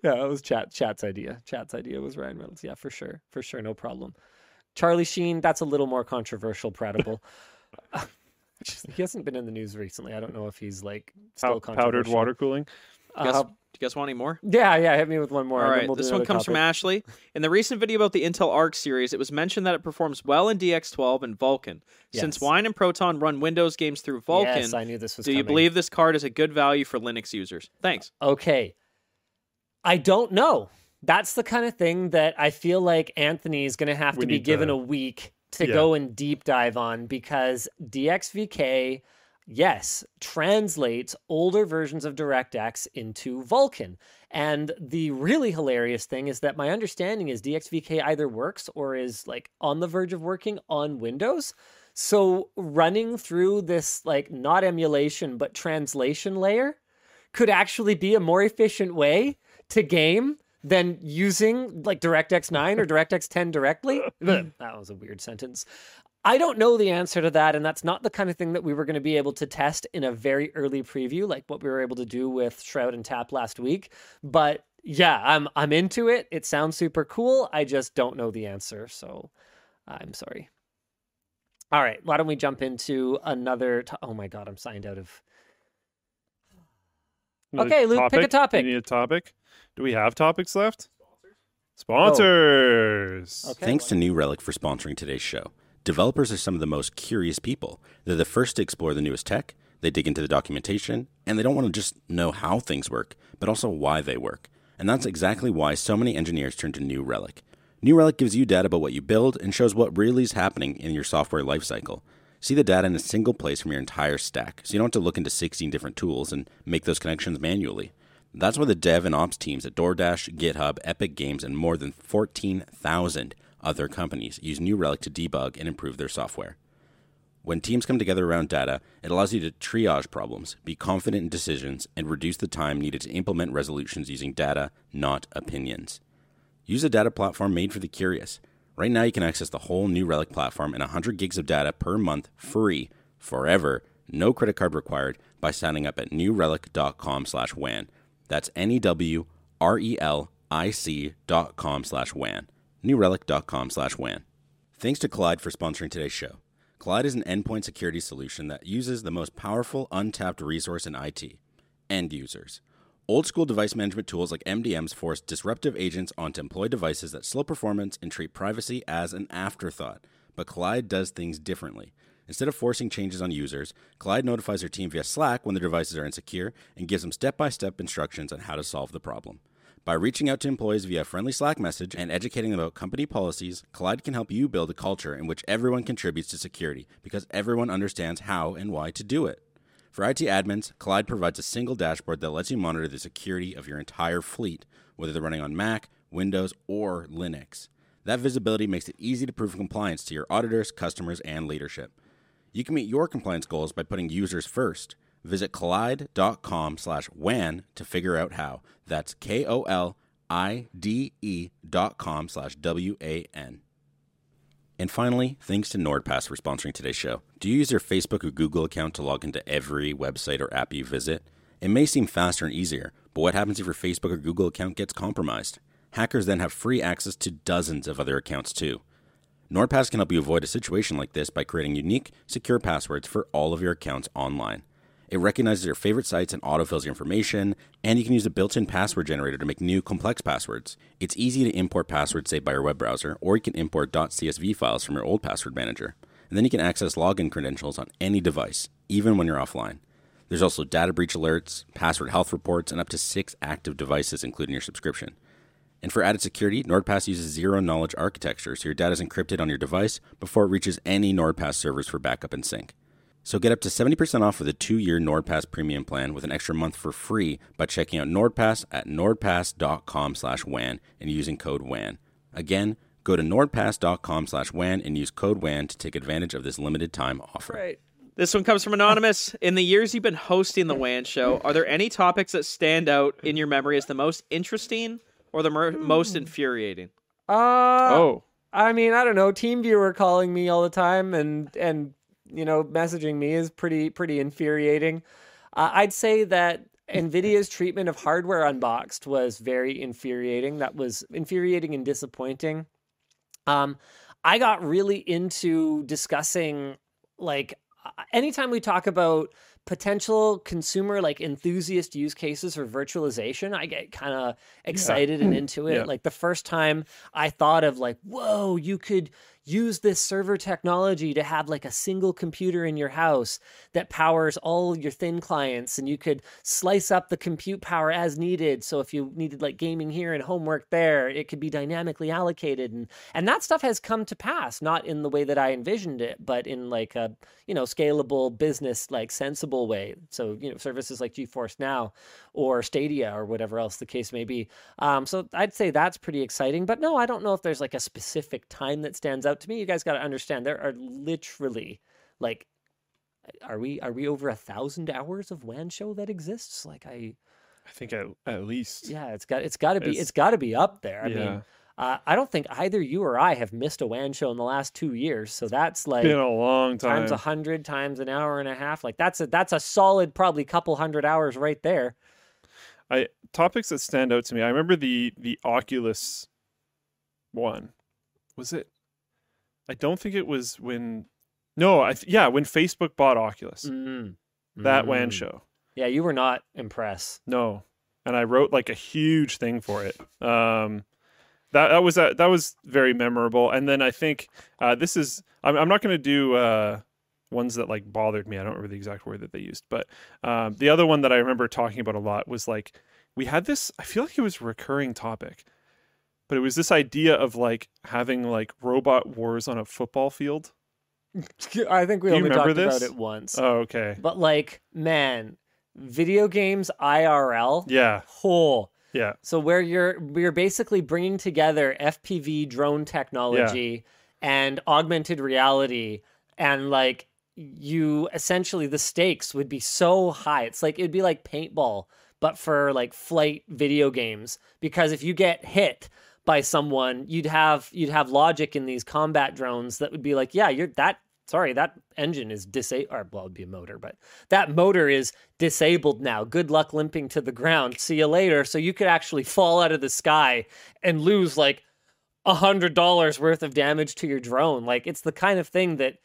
that was chat chat's idea. Chat's idea was Ryan Reynolds. Yeah, for sure, for sure, no problem. Charlie Sheen. That's a little more controversial. Pratable. Just- he hasn't been in the news recently. I don't know if he's like still Pow- powdered controversial. water cooling. You guys, Uh, do you guys want any more? yeah, yeah. Hit me with one more. All and then right, we'll this one another comes from. Ashley. In the recent video about the Intel Arc series, it was mentioned that it performs well in DX12 and Vulkan. Since Wine and Proton run Windows games through Vulkan, Yes, I knew this was. do you believe this card is a good value for Linux users? Thanks. Okay. I don't know. That's the kind of thing that I feel like Anthony is going to have We to be given to- a week to Yeah. go and deep dive on because DXVK, yes, translates older versions of DirectX into Vulkan. And the really hilarious thing is that my understanding is DXVK either works or is like on the verge of working on Windows. So running through this like not emulation but translation layer could actually be a more efficient way to game than using like DirectX 9 or DirectX 10 directly. that was a weird sentence. I don't know the answer to that, and that's not the kind of thing that we were going to be able to test in a very early preview, like what we were able to do with Shroud and Tap last week. But yeah, I'm I'm into it. It sounds super cool. I just don't know the answer, so I'm sorry. All right, why don't we jump into another? To- oh my god, I'm signed out of. Another Okay, Luke, pick a topic. You need a topic. Do we have topics left? Sponsors. Okay. Thanks to New Relic for sponsoring today's show. Developers are some of the most curious people. They're the first to explore the newest tech, they dig into the documentation, and they don't want to just know how things work, but also why they work. And that's exactly why so many engineers turn to New Relic. New Relic gives you data about what you build and shows what really is happening in your software lifecycle. See the data in a single place from your entire stack, so you don't have to look into 16 different tools and make those connections manually. That's why the dev and ops teams at DoorDash, GitHub, Epic Games, and more than 14,000 other companies use New Relic to debug and improve their software. When teams come together around data, it allows you to triage problems, be confident in decisions, and reduce the time needed to implement resolutions using data, not opinions. Use a data platform made for the curious. Right now, you can access the whole New Relic platform and 100 gigs of data per month free, forever, no credit card required, by signing up at newrelic.com slash WAN. That's N-E-W-R-E-L-I-C dot com slash WAN. newrelic.com slash WAN. Thanks to Kolide for sponsoring today's show. Kolide is an endpoint security solution that uses the most powerful untapped resource in IT end users. Old school device management tools like MDMs force disruptive agents onto employee devices that slow performance and treat privacy as an afterthought. But Kolide does things differently. Instead of forcing changes on users, Kolide notifies their team via Slack when their devices are insecure and gives them step by step instructions on how to solve the problem. By reaching out to employees via a friendly Slack message and educating them about company policies, Kolide can help you build a culture in which everyone contributes to security because everyone understands how and why to do it. For IT admins, Kolide provides a single dashboard that lets you monitor the security of your entire fleet, whether they're running on Mac, Windows, or Linux. That visibility makes it easy to prove compliance to your auditors, customers, and leadership. You can meet your compliance goals by putting users first. Visit kolide.com slash WAN to figure out how. That's K O L I D E dot com slash W A N. And finally, thanks to NordPass for sponsoring today's show. Do you use your Facebook or Google account to log into every website or app you visit? It may seem faster and easier, but what happens if your Facebook or Google account gets compromised? Hackers then have free access to dozens of other accounts too. NordPass can help you avoid a situation like this by creating unique, secure passwords for all of your accounts online. It recognizes your favorite sites and autofills your information, and you can use a built in password generator to make new complex passwords. It's easy to import passwords saved by your web browser, or you can import .csv files from your old password manager. And then you can access login credentials on any device, even when you're offline. There's also data breach alerts, password health reports, and up to six active devices, including your subscription. And for added security, NordPass uses zero knowledge architecture, so your data is encrypted on your device before it reaches any NordPass servers for backup and sync. So get up to 70% off with a two-year NordPass premium plan with an extra month for free by checking out NordPass at nordpass.com slash WAN and using code WAN. Again, go to nordpass.com slash WAN and use code WAN to take advantage of this limited time offer. Right. This one comes from Anonymous. In the years you've been hosting the WAN show, are there any topics that stand out in your memory as the most interesting or the mer- most infuriating? Uh, oh, I mean, I don't know. Team viewer calling me all the time and and you know messaging me is pretty pretty infuriating. Uh, I'd say that Nvidia's treatment of hardware unboxed was very infuriating. That was infuriating and disappointing. Um, I got really into discussing like anytime we talk about potential consumer like enthusiast use cases for virtualization i get kind of excited and into it Yeah. like the first time i thought of like whoa you could use this server technology to have like a single computer in your house that powers all your thin clients and you could slice up the compute power as needed. So if you needed like gaming here and homework there it could be dynamically allocated and and that stuff has come to pass not in the way that i envisioned it but in like a you know scalable business like sensible way. So you know services like geforce now or stadia or whatever else the case may be um, so i'd say that's pretty exciting but no i don't know if there's like a specific time that stands out to me you guys got to understand there are literally like are we are we over a thousand hours of WAN show that exists? Like I, I think at, at least. yeah, it's got it's got to be It's- it's got to be up there. I yeah. mean, uh, I don't think either you or I have missed a WAN show in the last two years. So that's like Been a long time. times a hundred times an hour and a half. Like that's a that's a solid probably couple hundred hours right there. I topics that stand out to me. I remember the the Oculus one. Was it? I don't think it was when. No, I th- yeah, when Facebook bought Oculus, Mm. that WAN Mm. show. Yeah, you were not impressed. No, and I wrote like a huge thing for it. Um, that that was uh, that was very memorable. And then I think uh, this is I'm I'm not going to do uh, ones that like bothered me. I don't remember the exact word that they used, but um, the other one that I remember talking about a lot was like we had this. I feel like it was a recurring topic, but it was this idea of like having like robot wars on a football field. I think we Do only remember talked about it once. Oh, okay. but like, man, video games IRL. Yeah, Oh, yeah, So where you're you're basically bringing together FPV drone technology and augmented reality and like you essentially the stakes would be so high. It's like it'd be like paintball but for like flight video games because if you get hit by someone, you'd have you'd have logic in these combat drones that would be like, yeah, you're that sorry, that engine is disabled or well it'd be a motor, but that motor is disabled now. Good luck limping to the ground. See you later. So you could actually fall out of the sky and lose like a hundred dollars worth of damage to your drone. Like it's the kind of thing that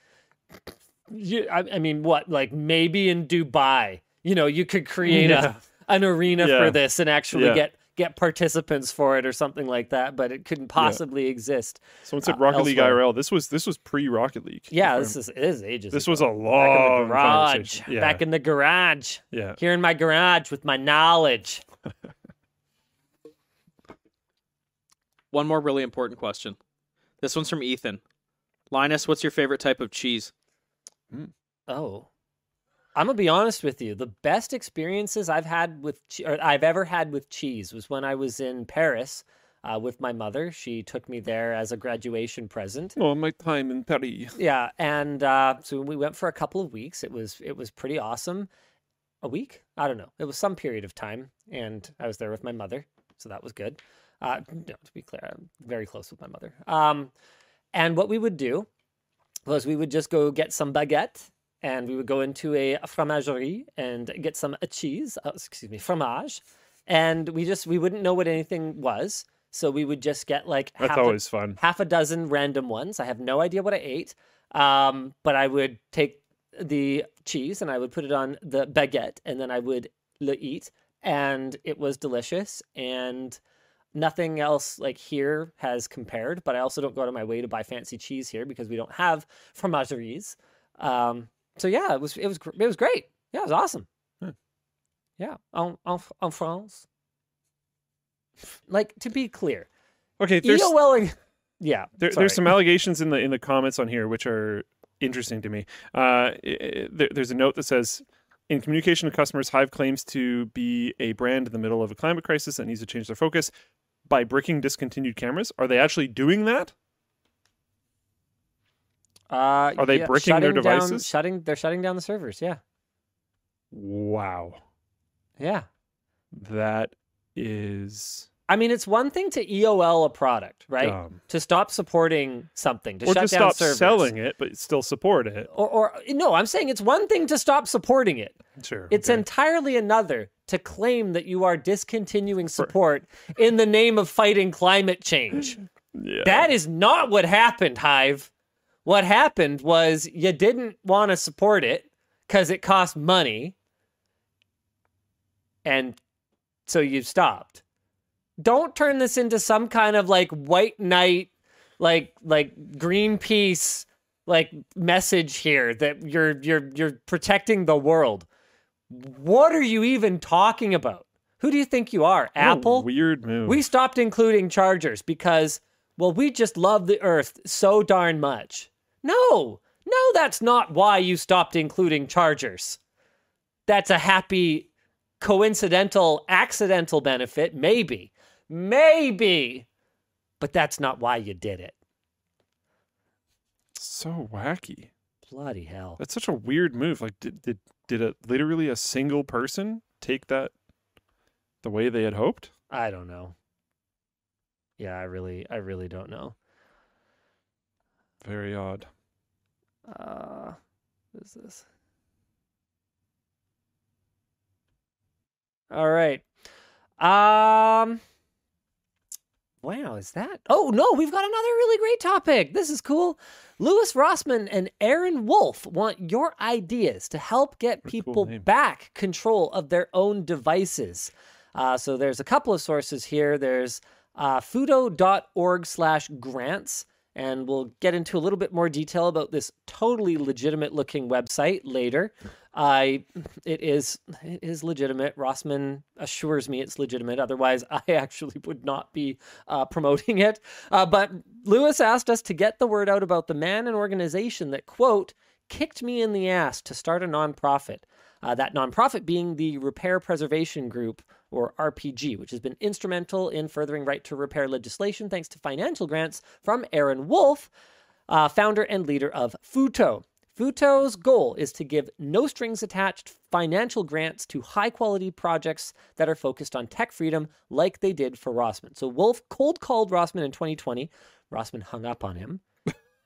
you I, I mean what, like maybe in Dubai, you know, you could create Yeah. a an arena Yeah. for this and actually Yeah. get get participants for it or something like that, but it couldn't possibly exist. Someone said Uh, Rocket League elsewhere. IRL. This was this was pre Rocket League. Yeah, this I'm- is it is ages. this ago. was a back in the long garage. Yeah, Back in the garage. yeah. Here in my garage with my knowledge. One more really important question. This one's from Ethan. Linus, what's your favorite type of cheese? Oh. I'm gonna be honest with you. The best experiences I've had with or I've ever had with cheese was when I was in Paris uh, with my mother. She took me there as a graduation present. Oh, my time in Paris. Yeah, and uh, so we went for a couple of weeks. It was it was pretty awesome. A week? I don't know. It was some period of time, and I was there with my mother, so that was good. Uh, no, to be clear, I'm very close with my mother. Um, and what we would do was we would just go get some baguette, and we would go into a fromagerie and get some cheese. Uh, excuse me, fromage, and we just we wouldn't know what anything was, so we would just get like That's half a- fun. half a dozen random ones. I have no idea what I ate, um, but I would take the cheese and I would put it on the baguette, and then I would eat, and it was delicious. And nothing else like here has compared. But I also don't go out of my way to buy fancy cheese here because we don't have fromageries. Um, so yeah, it was it was it was great. Yeah, it was awesome. Hmm. Yeah, en, en, en France. Like to be clear, Okay, there's EOLing. Yeah, there, there's some allegations in the in the comments on here which are interesting to me. Uh, there, there's a note that says, in communication to customers, Hive claims to be a brand in the middle of a climate crisis that needs to change their focus by bricking discontinued cameras. Are they actually doing that? Uh, Are they bricking their shutting down- devices? shutting. They're shutting down the servers. Yeah. Wow, Yeah. that is I mean, it's one thing to EOL a product, right? dumb. To stop supporting something, to Or shut just down stop servers. selling it, but still support it. Or, or no, I'm saying it's one thing to stop supporting it. Sure. It's okay. entirely another to claim that you are discontinuing support in the name of fighting climate change. yeah. That is not what happened, Hive. What happened was you didn't want to support it because it cost money. And so you stopped. Don't turn this into some kind of like white knight, like like Greenpeace like message here that you're you're you're protecting the world. What are you even talking about? Who do you think you are? Apple? weird move. We stopped including chargers because, well, we just love the earth so darn much. No, no, that's not why you stopped including chargers. That's a happy, coincidental, accidental benefit, maybe. Maybe. But that's not why you did it. so wacky. Bloody hell. That's such a weird move. Like, did did did a literally a single person take that the way they had hoped? I don't know. Yeah, I really, I really don't know. Very odd. Uh, what is this? All right. Um. Wow, is that? Oh no, we've got another really great topic. This is cool. Louis Rossmann and Eron Wolf want your ideas to help get What a cool people back control of their own devices. Uh, so there's a couple of sources here. There's uh, futo.org slash grants, and we'll get into a little bit more detail about this totally legitimate looking website later. I, it is, it is legitimate. Rossmann assures me it's legitimate. Otherwise, I actually would not be uh, promoting it. Uh, but Louis asked us to get the word out about the man and organization that quote kicked me in the ass to start a nonprofit. Uh, that nonprofit being the Repair Preservation Group, or RPG, which has been instrumental in furthering right to repair legislation thanks to financial grants from Eron Wolf, uh, founder and leader of Futo. Futo's goal is to give no strings attached financial grants to high quality projects that are focused on tech freedom, like they did for Rossmann. So Wolf cold called Rossmann in 2020. Rossmann hung up on him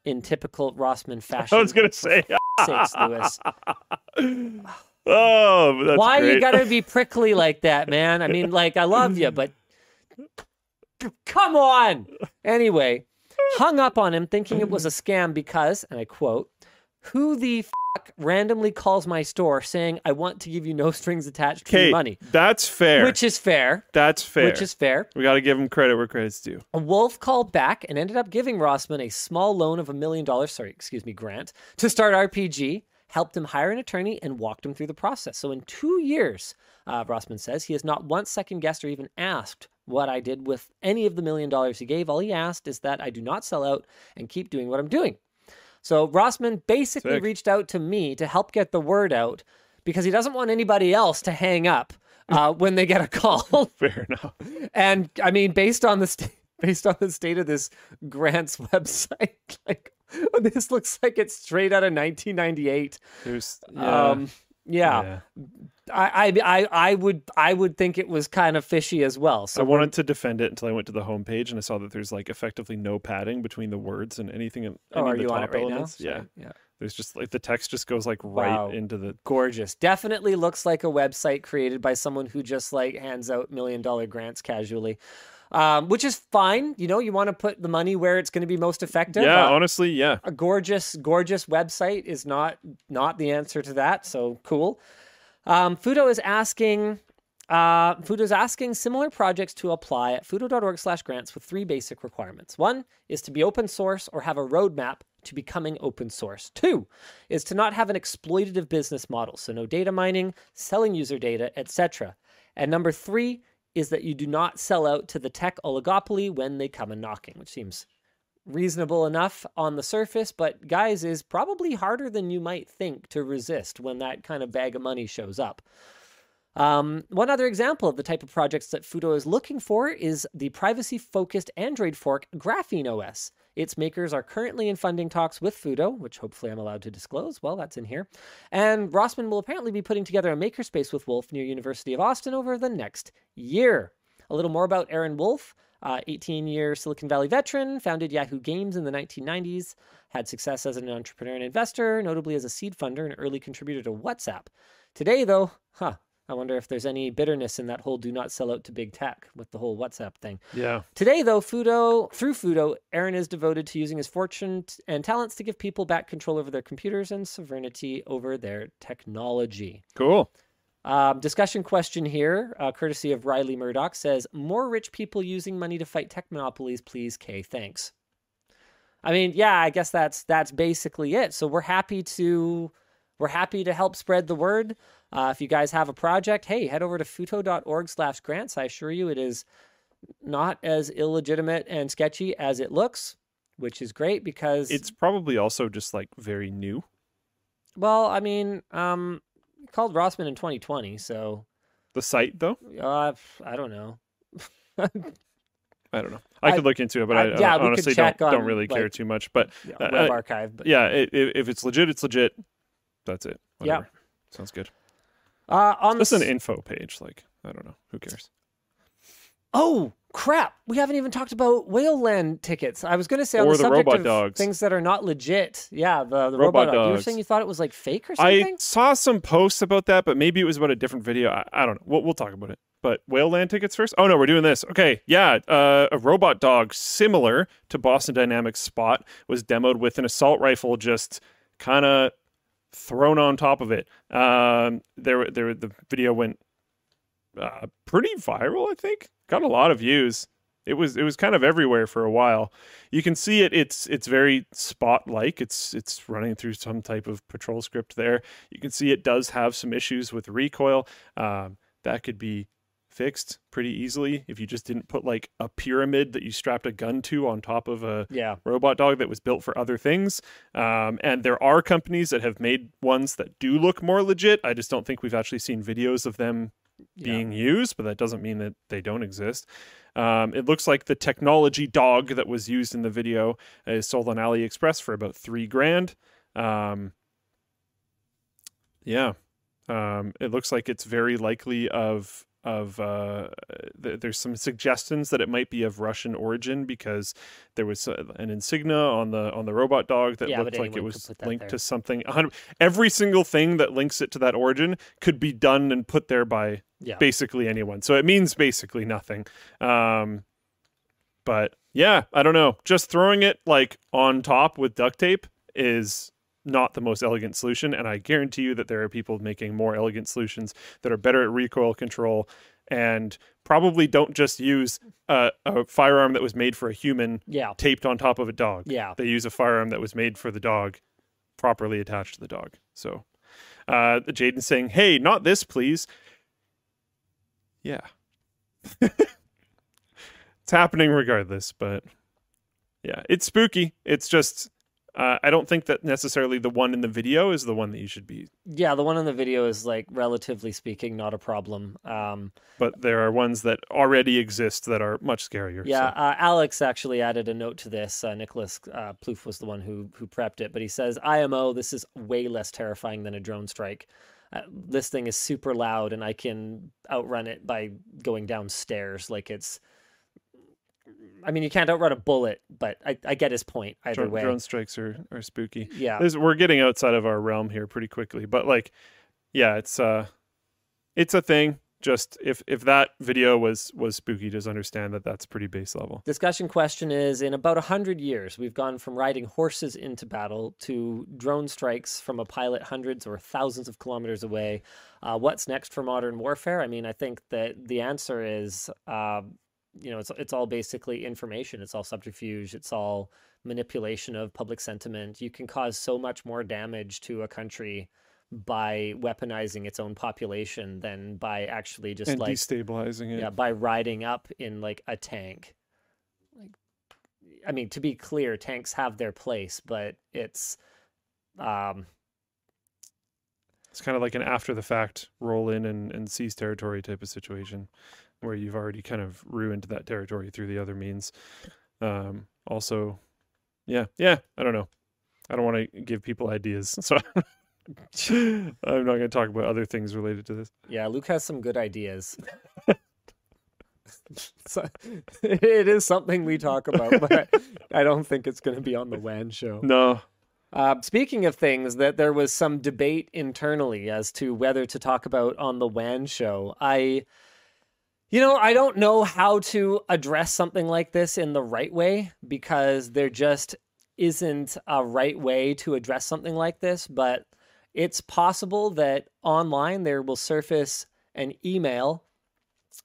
in typical Rossmann fashion. I was gonna say. Sakes, Louis. oh, that's Why great. you gotta be prickly like that, man? I mean, like, I love you, but come on. Anyway, hung up on him thinking it was a scam because, and I quote, who the fuck randomly calls my store saying I want to give you no strings attached to your money? that's fair. Which is fair. that's fair. Which is fair. we got to give him credit where credit's due. A wolf called back and ended up giving Rossmann a small loan of a million dollars, sorry, excuse me, grant, to start RPG, helped him hire an attorney, and walked him through the process. So in two years, uh, Rossmann says, he has not once second guessed or even asked what I did with any of the million dollars he gave. All he asked is that I do not sell out and keep doing what I'm doing. So Rossmann basically Sick. reached out to me to help get the word out because he doesn't want anybody else to hang up uh, when they get a call. Fair enough. And I mean, based on the st- based on the state of this grants website, like this looks like it's straight out of 1998. There's yeah. Um, yeah, I, I I I would I would think it was kind of fishy as well. So I wanted to defend it until I went to the homepage and I saw that there's like effectively no padding between the words and anything. in- oh, any are the you on it right elements. now? Yeah, yeah. there's just like the text just goes like right Wow. into the. Gorgeous. Definitely looks like a website created by someone who just like hands out million dollar grants casually. Um, which is fine. You know, you want to put the money where it's going to be most effective. Yeah, Uh, honestly, yeah. a gorgeous, gorgeous website is not not the answer to that. So cool. Um, Futo is asking. Uh, Futo is asking similar projects to apply at futo.org/grants with three basic requirements. One is to be open source or have a roadmap to becoming open source. Two is to not have an exploitative business model, so no data mining, selling user data, etc. And number three is that you do not sell out to the tech oligopoly when they come a knocking, which seems reasonable enough on the surface, but guys, is probably harder than you might think to resist when that kind of bag of money shows up. Um, one other example of the type of projects that Futo is looking for is the privacy focused Android fork Graphene OS. Its makers are currently in funding talks with Futo, which hopefully I'm allowed to disclose. Well, that's in here. And Rossmann will apparently be putting together a makerspace with Wolf near University of Austin over the next year. A little more about Eron Wolf. 18 uh, year Silicon Valley veteran, founded Yahoo Games in the 1990s, had success as an entrepreneur and investor, notably as a seed funder and early contributor to WhatsApp. Today, though, huh, I wonder if there's any bitterness in that whole do not sell out to big tech with the whole WhatsApp thing. Yeah. Today, though, Futo, through Futo, Eron is devoted to using his fortune and talents to give people back control over their computers and sovereignty over their technology. Cool. Um, discussion question here, uh, courtesy of Riley Murdoch, says more rich people using money to fight tech monopolies, please. K, thanks. I mean, yeah, I guess that's that's basically it. So we're happy to we're happy to help spread the word. Uh, if you guys have a project, hey, head over to futo.org slash grants. I assure you it is not as illegitimate and sketchy as it looks, which is great because It's probably also just like very new. well, I mean, um, called Rossmann in 2020, so The site though, uh, I don't know. I don't know. I, I- could look into it, but I, I- yeah, honestly don't check don't on, really care like, too much. But Yeah, Uh, web uh, archive, but yeah, i i if it's legit, it's legit. That's it. Yeah. Sounds good. uh, on This is an info page. Like I don't know. Who cares? Oh crap! We haven't even talked about Whale LAN tickets. I was going to say on Or the the subject robot of dogs. things that are not legit. Yeah, the, the Robot robot, dog. You were saying you thought it was like fake or something. I saw some posts about that, but maybe it was about a different video. I, I don't know. We'll, we'll talk about it. But Whale LAN tickets first? Oh, no, we're doing this. Okay, yeah. Uh, a robot dog similar to Boston Dynamics Spot was demoed with an assault rifle just kind of thrown on top of it. Um, there, there, the video went uh, pretty viral, I think. Got a lot of views. It was it was kind of everywhere for a while. You can see it. It's it's very spot like. It's it's running through some type of patrol script there. You can see it does have some issues with recoil. Um, that could be fixed pretty easily if you just didn't put like a pyramid that you strapped a gun to on top of a yeah, robot dog that was built for other things. Um, and there are companies that have made ones that do look more legit. I just don't think we've actually seen videos of them yeah. being used, but that doesn't mean that they don't exist. Um, it looks like the technology dog that was used in the video is sold on AliExpress for about three grand. Um, yeah, um, it looks like it's very likely of of uh, th- there's some suggestions that it might be of Russian origin because there was uh, an insignia on the on the robot dog that Yeah, looked like it was linked there. to something. Every single thing that links it to that origin could be done and put there by yeah. basically anyone. So it means basically nothing. Um, but yeah, I don't know. Just throwing it like on top with duct tape is not the most elegant solution. And I guarantee you that there are people making more elegant solutions that are better at recoil control and probably don't just use a, a firearm that was made for a human yeah, taped on top of a dog. yeah. They use a firearm that was made for the dog, properly attached to the dog. So, uh, Jaden saying, "Hey, not this, please." Yeah, it's happening regardless. But yeah, it's spooky. It's just uh, I don't think that necessarily the one in the video is the one that you should be. Yeah, the one in the video is like relatively speaking not a problem. Um, But there are ones that already exist that are much scarier. yeah, so. uh, Alex actually added a note to this. Uh, Nicholas uh, Plouffe was the one who who prepped it, but he says IMO. This is way less terrifying than a drone strike. Uh, this thing is super loud, and I can outrun it by going downstairs. Like it's. I mean, you can't outrun a bullet, but I, I get his point either Drone, way. drone strikes are, are spooky. Yeah, There's, we're getting outside of our realm here pretty quickly, but like, yeah, it's uh, it's a thing. Just if if that video was was spooky, just understand that that's pretty base level. Discussion question is In about 100 years, we've gone from riding horses into battle to drone strikes from a pilot hundreds or thousands of kilometers away. Uh, what's next for modern warfare? I mean, I think that the answer is, uh, you know, it's, it's all basically information, it's all subterfuge, it's all manipulation of public sentiment. You can cause so much more damage to a country by weaponizing its own population than by actually just and like destabilizing it. yeah by riding up in like a tank like I mean, to be clear, tanks have their place, but it's um It's kind of like an after the fact roll in and, and seize territory type of situation where you've already kind of ruined that territory through the other means. Um, also, yeah, yeah, I don't know. I don't want to give people ideas. So I'm not going to talk about other things related to this. yeah, Luke has some good ideas. So, it is something we talk about, but I don't think it's going to be on the WAN show. No. Uh, speaking of things that there was some debate internally as to whether to talk about on the WAN show, I, you know, I don't know how to address something like this in the right way because there just isn't a right way to address something like this. But it's possible that online there will surface an email.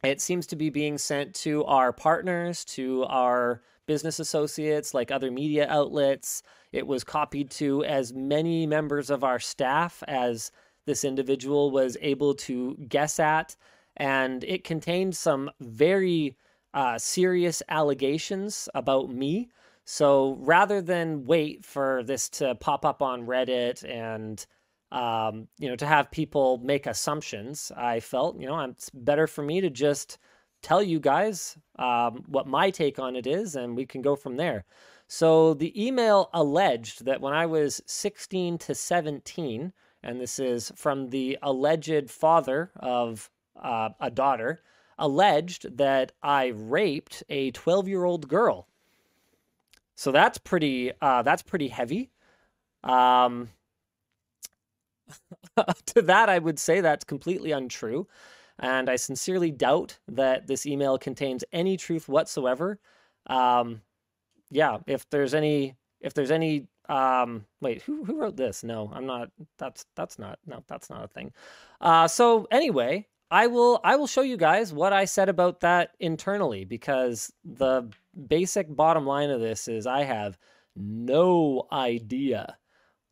It seems to be being sent to our partners, to our business associates, like other media outlets. It was copied to as many members of our staff as this individual was able to guess at. And it contained some very uh, serious allegations about me. So rather than wait for this to pop up on Reddit and um, you know to have people make assumptions, I felt you know it's better for me to just tell you guys um, what my take on it is, and we can go from there. So the email alleged that when I was 16 to 17, and this is from the alleged father of uh, a daughter, alleged that I raped a 12 year old girl. So that's pretty. Uh, that's pretty heavy. Um, to that, I would say that's completely untrue. And I sincerely doubt that this email contains any truth whatsoever. Um, yeah, if there's any, if there's any, um, wait, who who wrote this? No, I'm not. That's that's not. No, that's not a thing. Uh, so anyway, I will I will show you guys what I said about that internally because the basic bottom line of this is I have no idea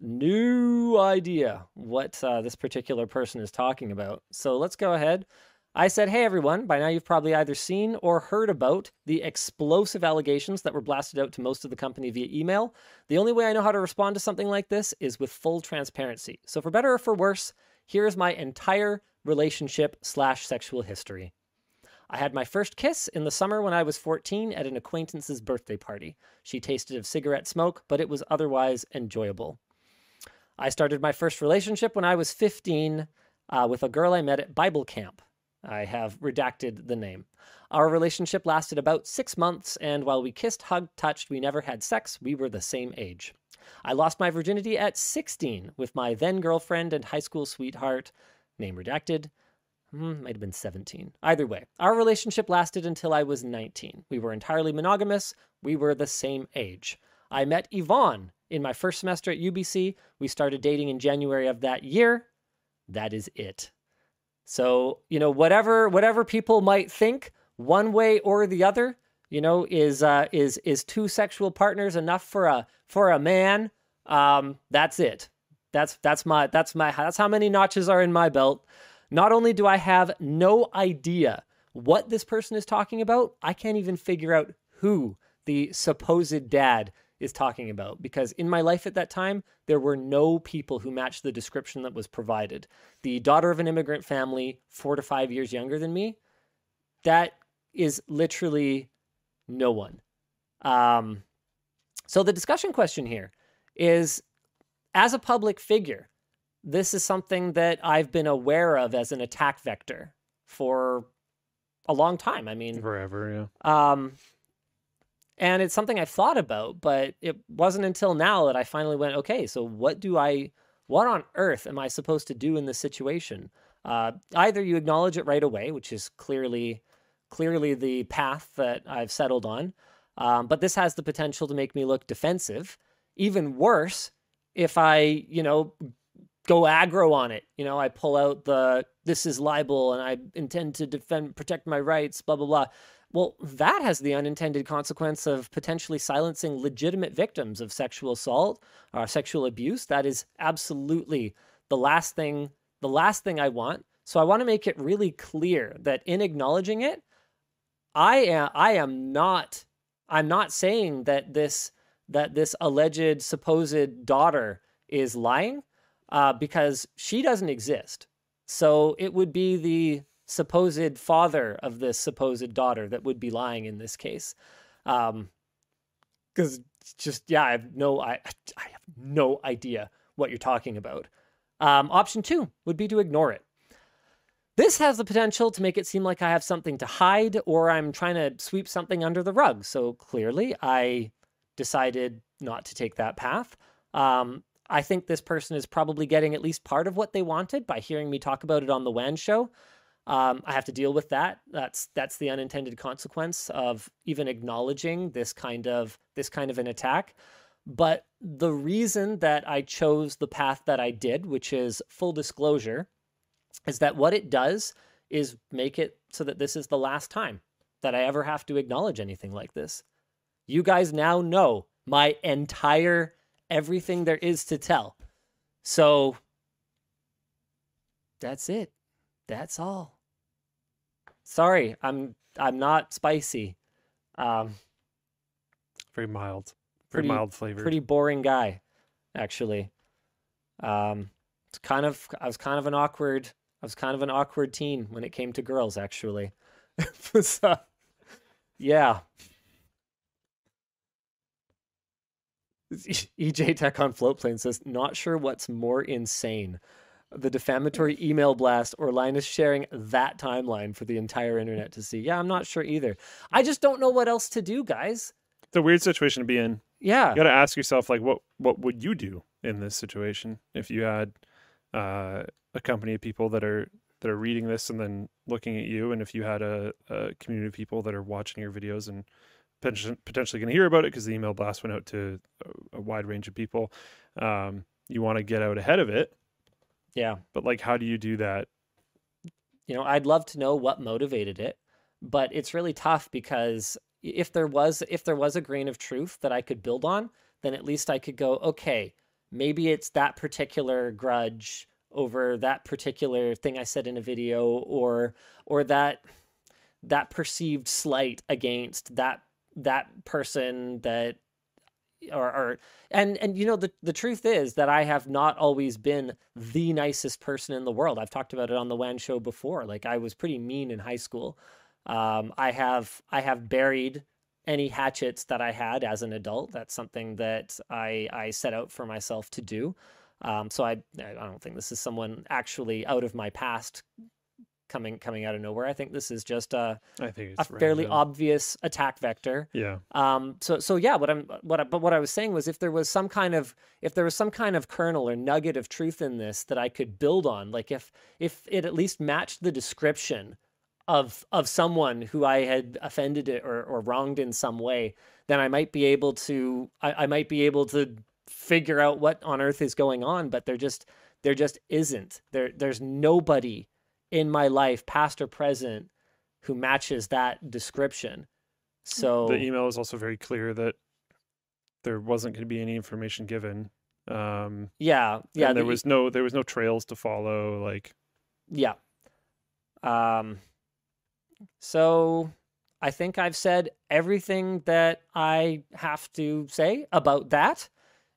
no idea what uh, this particular person is talking about. So let's go ahead. I said, hey everyone, by now you've probably either seen or heard about the explosive allegations that were blasted out to most of the company via email. The only way I know how to respond to something like this is with full transparency. So for better or for worse, here is my entire relationship slash sexual history. I had my first kiss in the summer when I was 14 at an acquaintance's birthday party. She tasted of cigarette smoke, but it was otherwise enjoyable. I started my first relationship when I was 15 uh, with a girl I met at Bible camp. I have redacted the name. Our relationship lasted about six months, and while we kissed, hugged, touched, we never had sex, we were the same age. I lost my virginity at 16 with my then girlfriend and high school sweetheart, name redacted. Hmm, might have been 17. Either way, our relationship lasted until I was 19. We were entirely monogamous, we were the same age. I met Yvonne in my first semester at UBC. We started dating in January of that year. That is it. So, you know, whatever whatever people might think one way or the other, you know, is uh is is two sexual partners enough for a for a man? Um that's it. That's that's my that's my that's how many notches are in my belt. Not only do I have no idea what this person is talking about, I can't even figure out who the supposed dad is talking about because in my life at that time, there were no people who matched the description that was provided. The daughter of an immigrant family, four to five years younger than me, that is literally no one. Um, so the discussion question here is as a public figure, this is something that I've been aware of as an attack vector for a long time. I mean, Forever, yeah. um, and it's something I've thought about, but it wasn't until now that I finally went, okay, so what do I, what on earth am I supposed to do in this situation? Uh, either you acknowledge it right away, which is clearly, clearly the path that I've settled on, um, but this has the potential to make me look defensive. Even worse, if I, you know, go aggro on it, you know, I pull out the this is libel and I intend to defend, protect my rights, blah blah blah. Well, that has the unintended consequence of potentially silencing legitimate victims of sexual assault or sexual abuse. That is absolutely the last thing the last thing I want. So I want to make it really clear that in acknowledging it, I am I am not I'm not saying that this that this alleged supposed daughter is lying uh, because she doesn't exist. So it would be the supposed father of this supposed daughter that would be lying in this case. Um, because just yeah, I have no I I have no idea what you're talking about. Um, option two would be to ignore it. This has the potential to make it seem like I have something to hide or I'm trying to sweep something under the rug. So clearly, I decided not to take that path. Um, I think this person is probably getting at least part of what they wanted by hearing me talk about it on the WAN show. Um, I have to deal with that. That's that's the unintended consequence of even acknowledging this kind of this kind of an attack. But the reason that I chose the path that I did, which is full disclosure, is that what it does is make it so that this is the last time that I ever have to acknowledge anything like this. You guys now know my entire everything there is to tell. So that's it. That's all. Sorry, I'm I'm not spicy. Um Very mild. Very Pretty- mild flavored. pretty boring guy, actually. Um, it's kind of I was kind of an awkward I was kind of an awkward teen when it came to girls, actually. so, yeah. EJ Tech on Floatplane says, not sure what's more insane. The defamatory email blast or Linus sharing that timeline for the entire internet to see. Yeah, I'm not sure either. I just don't know what else to do, guys. It's a weird situation to be in. Yeah. You got to ask yourself, like, what what would you do in this situation if you had uh, a company of people that are that are reading this and then looking at you, and if you had a, a community of people that are watching your videos and potentially going to hear about it because the email blast went out to a, a wide range of people. Um, you want to get out ahead of it, Yeah. but like, how do you do that? you know i'd love to know what motivated it but it's really tough because if there was if there was a grain of truth that i could build on then at least i could go okay maybe it's that particular grudge over that particular thing i said in a video or or that that perceived slight against that that person that or, or and and you know the the truth is that I have not always been the nicest person in the world. I've talked about it on the WAN show before. Like I was pretty mean in high school. Um, I have I have buried any hatchets that I had as an adult. That's something that I I set out for myself to do. Um, so I I don't think this is someone actually out of my past coming coming out of nowhere. I think this is just a I think a fairly random. obvious attack vector. Yeah, Um, so so yeah, what I'm what I, but what I was saying was if there was some kind of if there was some kind of kernel or nugget of truth in this that I could build on, like if if it at least matched the description of of someone who I had offended it or, or wronged in some way, then I might be able to I, I might be able to figure out what on earth is going on. But there just there just isn't. There there's nobody in my life, past or present, who matches that description. So the email is also very clear that there wasn't going to be any information given. Um, yeah, yeah, and there the- was no there was no trails to follow. Like, Yeah. Um so I think I've said everything that I have to say about that.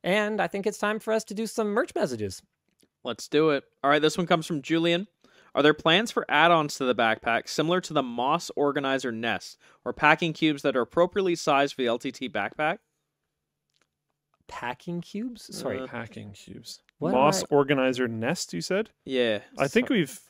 And I think it's time for us to do some merch messages. Let's do it. All right, this one comes from Julian. Are there plans for add-ons to the backpack similar to the Moss Organizer Nest or packing cubes that are appropriately sized for the LTT backpack? Packing cubes? Sorry. Uh, hacking cubes. What Moss I- organizer nest. You said. Yeah. I think we've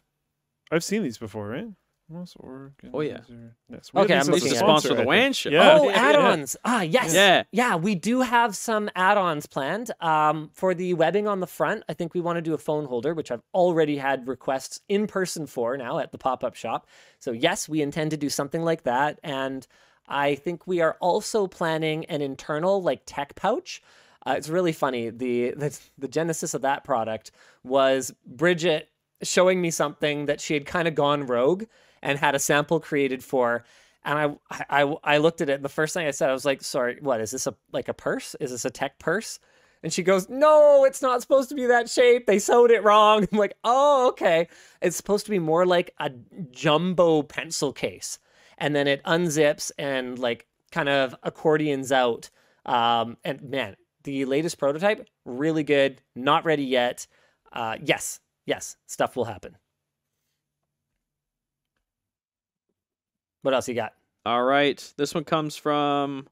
I've seen these before, right? Moss organizer. Oh, yeah. Nest. Okay, I'm these They looking to sponsor I the think. WAN show. Yeah. Oh, add-ons. Ah, yes. Yeah. Yeah, we do have some add-ons planned. Um, for the webbing on the front, I think we want to do a phone holder, which I've already had requests in person for now at the pop-up shop. So yes, we intend to do something like that. And I think we are also planning an internal like tech pouch. Uh, it's really funny. The, the the genesis of that product was Bridget showing me something that she had kind of gone rogue and had a sample created for. And I, I, I looked at it. And the first thing I said, I was like, "Sorry, what is this? A like a purse? Is this a tech purse?" And she goes, "No, it's not supposed to be that shape. They sewed it wrong." I'm like, "Oh, okay. It's supposed to be more like a jumbo pencil case." And then it unzips and like kind of accordions out. Um, and man, the latest prototype really good. Not ready yet. Uh, yes, yes, stuff will happen. What else you got? All right. This one comes from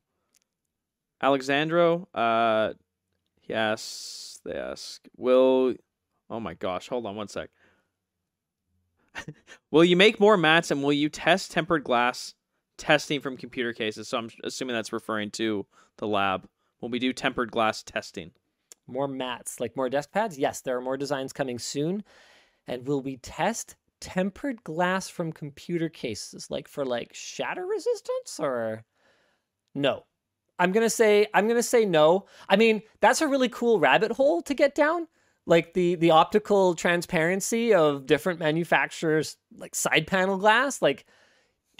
Alexandro. Uh, yes, they ask, will, oh my gosh, hold on one sec. will you make more mats and will you test tempered glass testing from computer cases? So I'm assuming that's referring to the lab. Will we do tempered glass testing? More mats, like more desk pads? Yes, there are more designs coming soon. And will we test tempered glass from computer cases, like for like shatter resistance or no? I'm gonna say I'm gonna say no. I mean, that's a really cool rabbit hole to get down. Like the the optical transparency of different manufacturers, like side panel glass. Like,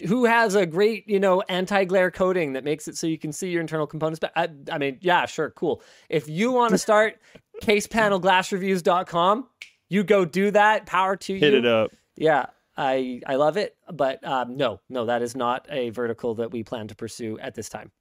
who has a great you know anti glare coating that makes it so you can see your internal components? But I, I mean, yeah, sure, cool. If you want to start casepanelglassreviews.com, you go do that. Power to Hit you. it up. Yeah, I I love it, but um, no, no, that is not a vertical that we plan to pursue at this time.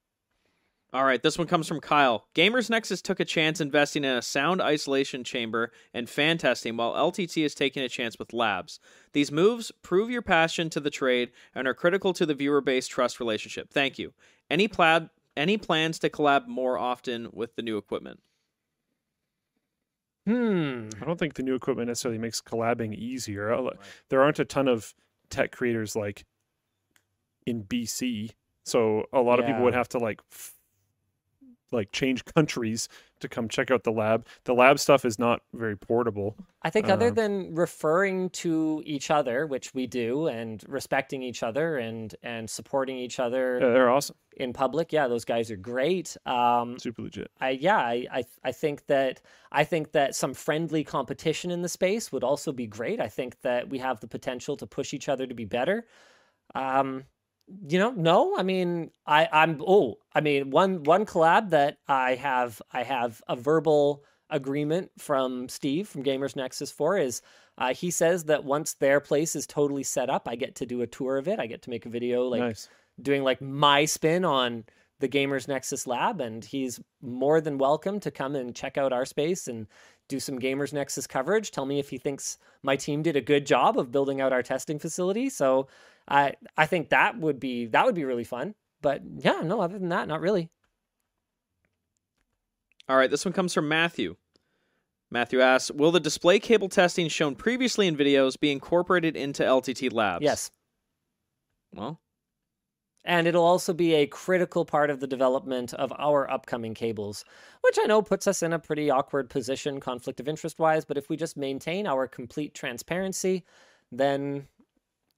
All right, this one comes from Kyle. Gamers Nexus took a chance investing in a sound isolation chamber and fan testing, while LTT is taking a chance with labs. These moves prove your passion to the trade and are critical to the viewer based trust relationship. Thank you. Any plaid, any plans to collab more often with the new equipment? Hmm. I don't think the new equipment necessarily makes collabing easier. Uh, There aren't a ton of tech creators like in BC, so a lot of people would have to like like change countries to come check out the lab. The lab stuff is not very portable. I think other Um, than referring to each other, which we do, and respecting each other and and supporting each other Yeah, they're awesome. in public, yeah, those guys are great. Um, Super legit. I yeah, I, I I think that I think that some friendly competition in the space would also be great. I think that we have the potential to push each other to be better. Um, you know, no, I mean, I I'm oh, I mean, one one collab that I have I have a verbal agreement from Steve from Gamers Nexus for is uh, he says that once their place is totally set up, I get to do a tour of it. I get to make a video like nice. doing like my spin on the Gamers Nexus lab, and he's more than welcome to come and check out our space and do some Gamers Nexus coverage. Tell me if he thinks my team did a good job of building out our testing facility. So I I think that would be that would be really fun. But yeah, no, other than that, not really. All right, this one comes from Matthew. Matthew asks Will the display cable testing shown previously in videos be incorporated into LTT Labs? Yes. Well, And it'll also be a critical part of the development of our upcoming cables, which I know puts us in a pretty awkward position, conflict of interest wise. But if we just maintain our complete transparency, then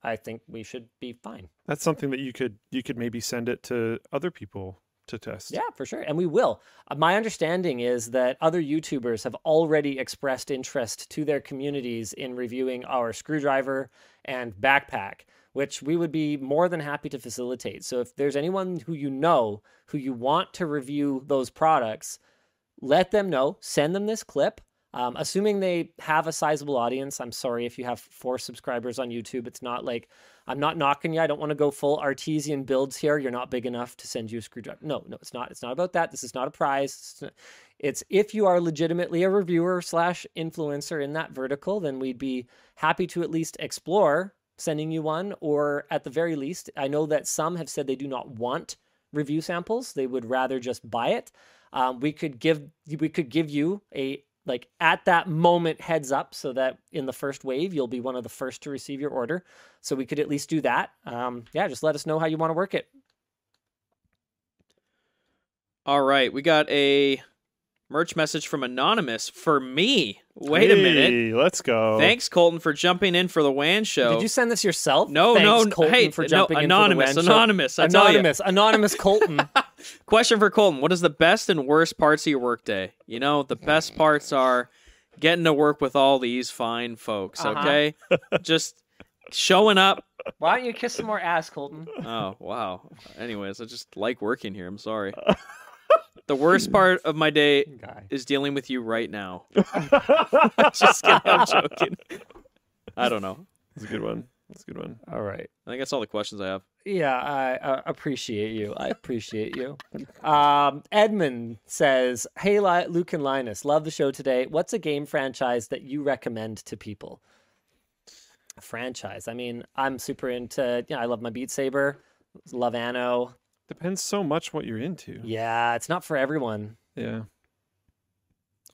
I think we should be fine. That's something that you could you could maybe send it to other people to test. Yeah, for sure. And we will. Uh, My understanding is that other YouTubers have already expressed interest to their communities in reviewing our screwdriver and backpack, which we would be more than happy to facilitate. So if there's anyone who you know who you want to review those products, let them know. Send them this clip. Um, assuming they have a sizable audience, I'm sorry if you have four subscribers on YouTube. It's not like I'm not knocking you. I don't want to go full artesian builds here. You're not big enough to send you a screwdriver. No, no, it's not. It's not about that. This is not a prize. It's, if you are legitimately a reviewer slash influencer in that vertical, then we'd be happy to at least explore sending you one, or at the very least, I know that some have said they do not want review samples. They would rather just buy it. Um, we could give we could give you a like at that moment heads up so that in the first wave you'll be one of the first to receive your order. So we could at least do that. Um, yeah, just let us know how you want to work it. all right. We got a merch message from Anonymous for me. Wait a minute. Let's go. Thanks, Colton, for jumping in for the WAN show. Did you send this yourself? No, Thanks, no, Colton, hey, for no, jumping anonymous, in for the WAN show. anonymous, I anonymous, anonymous Colton. Question for Colton: What is the best and worst parts of your workday? You know, the best parts are getting to work with all these fine folks. Uh-huh. Okay, just showing up. Why don't you kiss some more ass, Colton? Oh wow. Anyways, I just like working here. I'm sorry. The worst part of my day Guy. is dealing with you right now. just kidding. I'm joking. I don't know. That's a good one. That's a good one. All right. I think that's all the questions I have. Yeah, I uh, appreciate you. I appreciate you. Um, Edmund says, "Hey, Li- Luke and Linus, love the show today. What's a game franchise that you recommend to people?" A franchise. I mean, I'm super into. Yeah, I love my Beat Saber. Love Anno. Depends so much what you're into. Yeah, it's not for everyone. Yeah.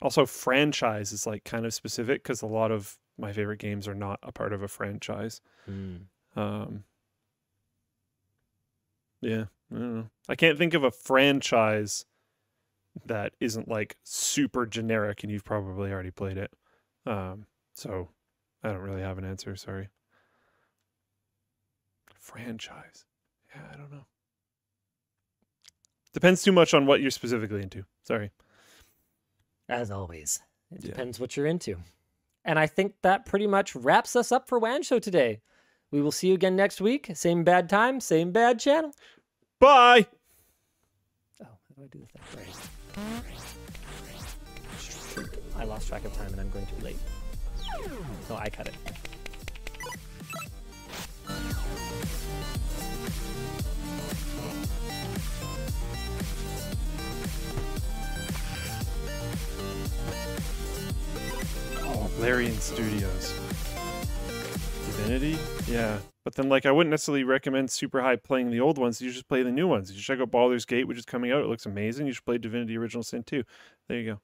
Also, franchise is like kind of specific because a lot of my favorite games are not a part of a franchise. Um, yeah, I don't know. I can't think of a franchise that isn't like super generic, and you've probably already played it. Um, so I don't really have an answer. Sorry. Franchise. Yeah, I don't know. Depends too much on what you're specifically into. Sorry. As always, it Yeah. depends what you're into. And I think that pretty much wraps us up for WAN Show today. We will see you again next week. Same bad time, same bad channel. Bye. Oh, how do I do the thing? Right. I lost track of time and I'm going to be late. So I cut it. Larian Studios. Divinity? Yeah. But then, like, I wouldn't necessarily recommend super high playing the old ones. You just play the new ones. You should check out Baldur's Gate, which is coming out. It looks amazing. You should play Divinity Original Sin 2. There you go.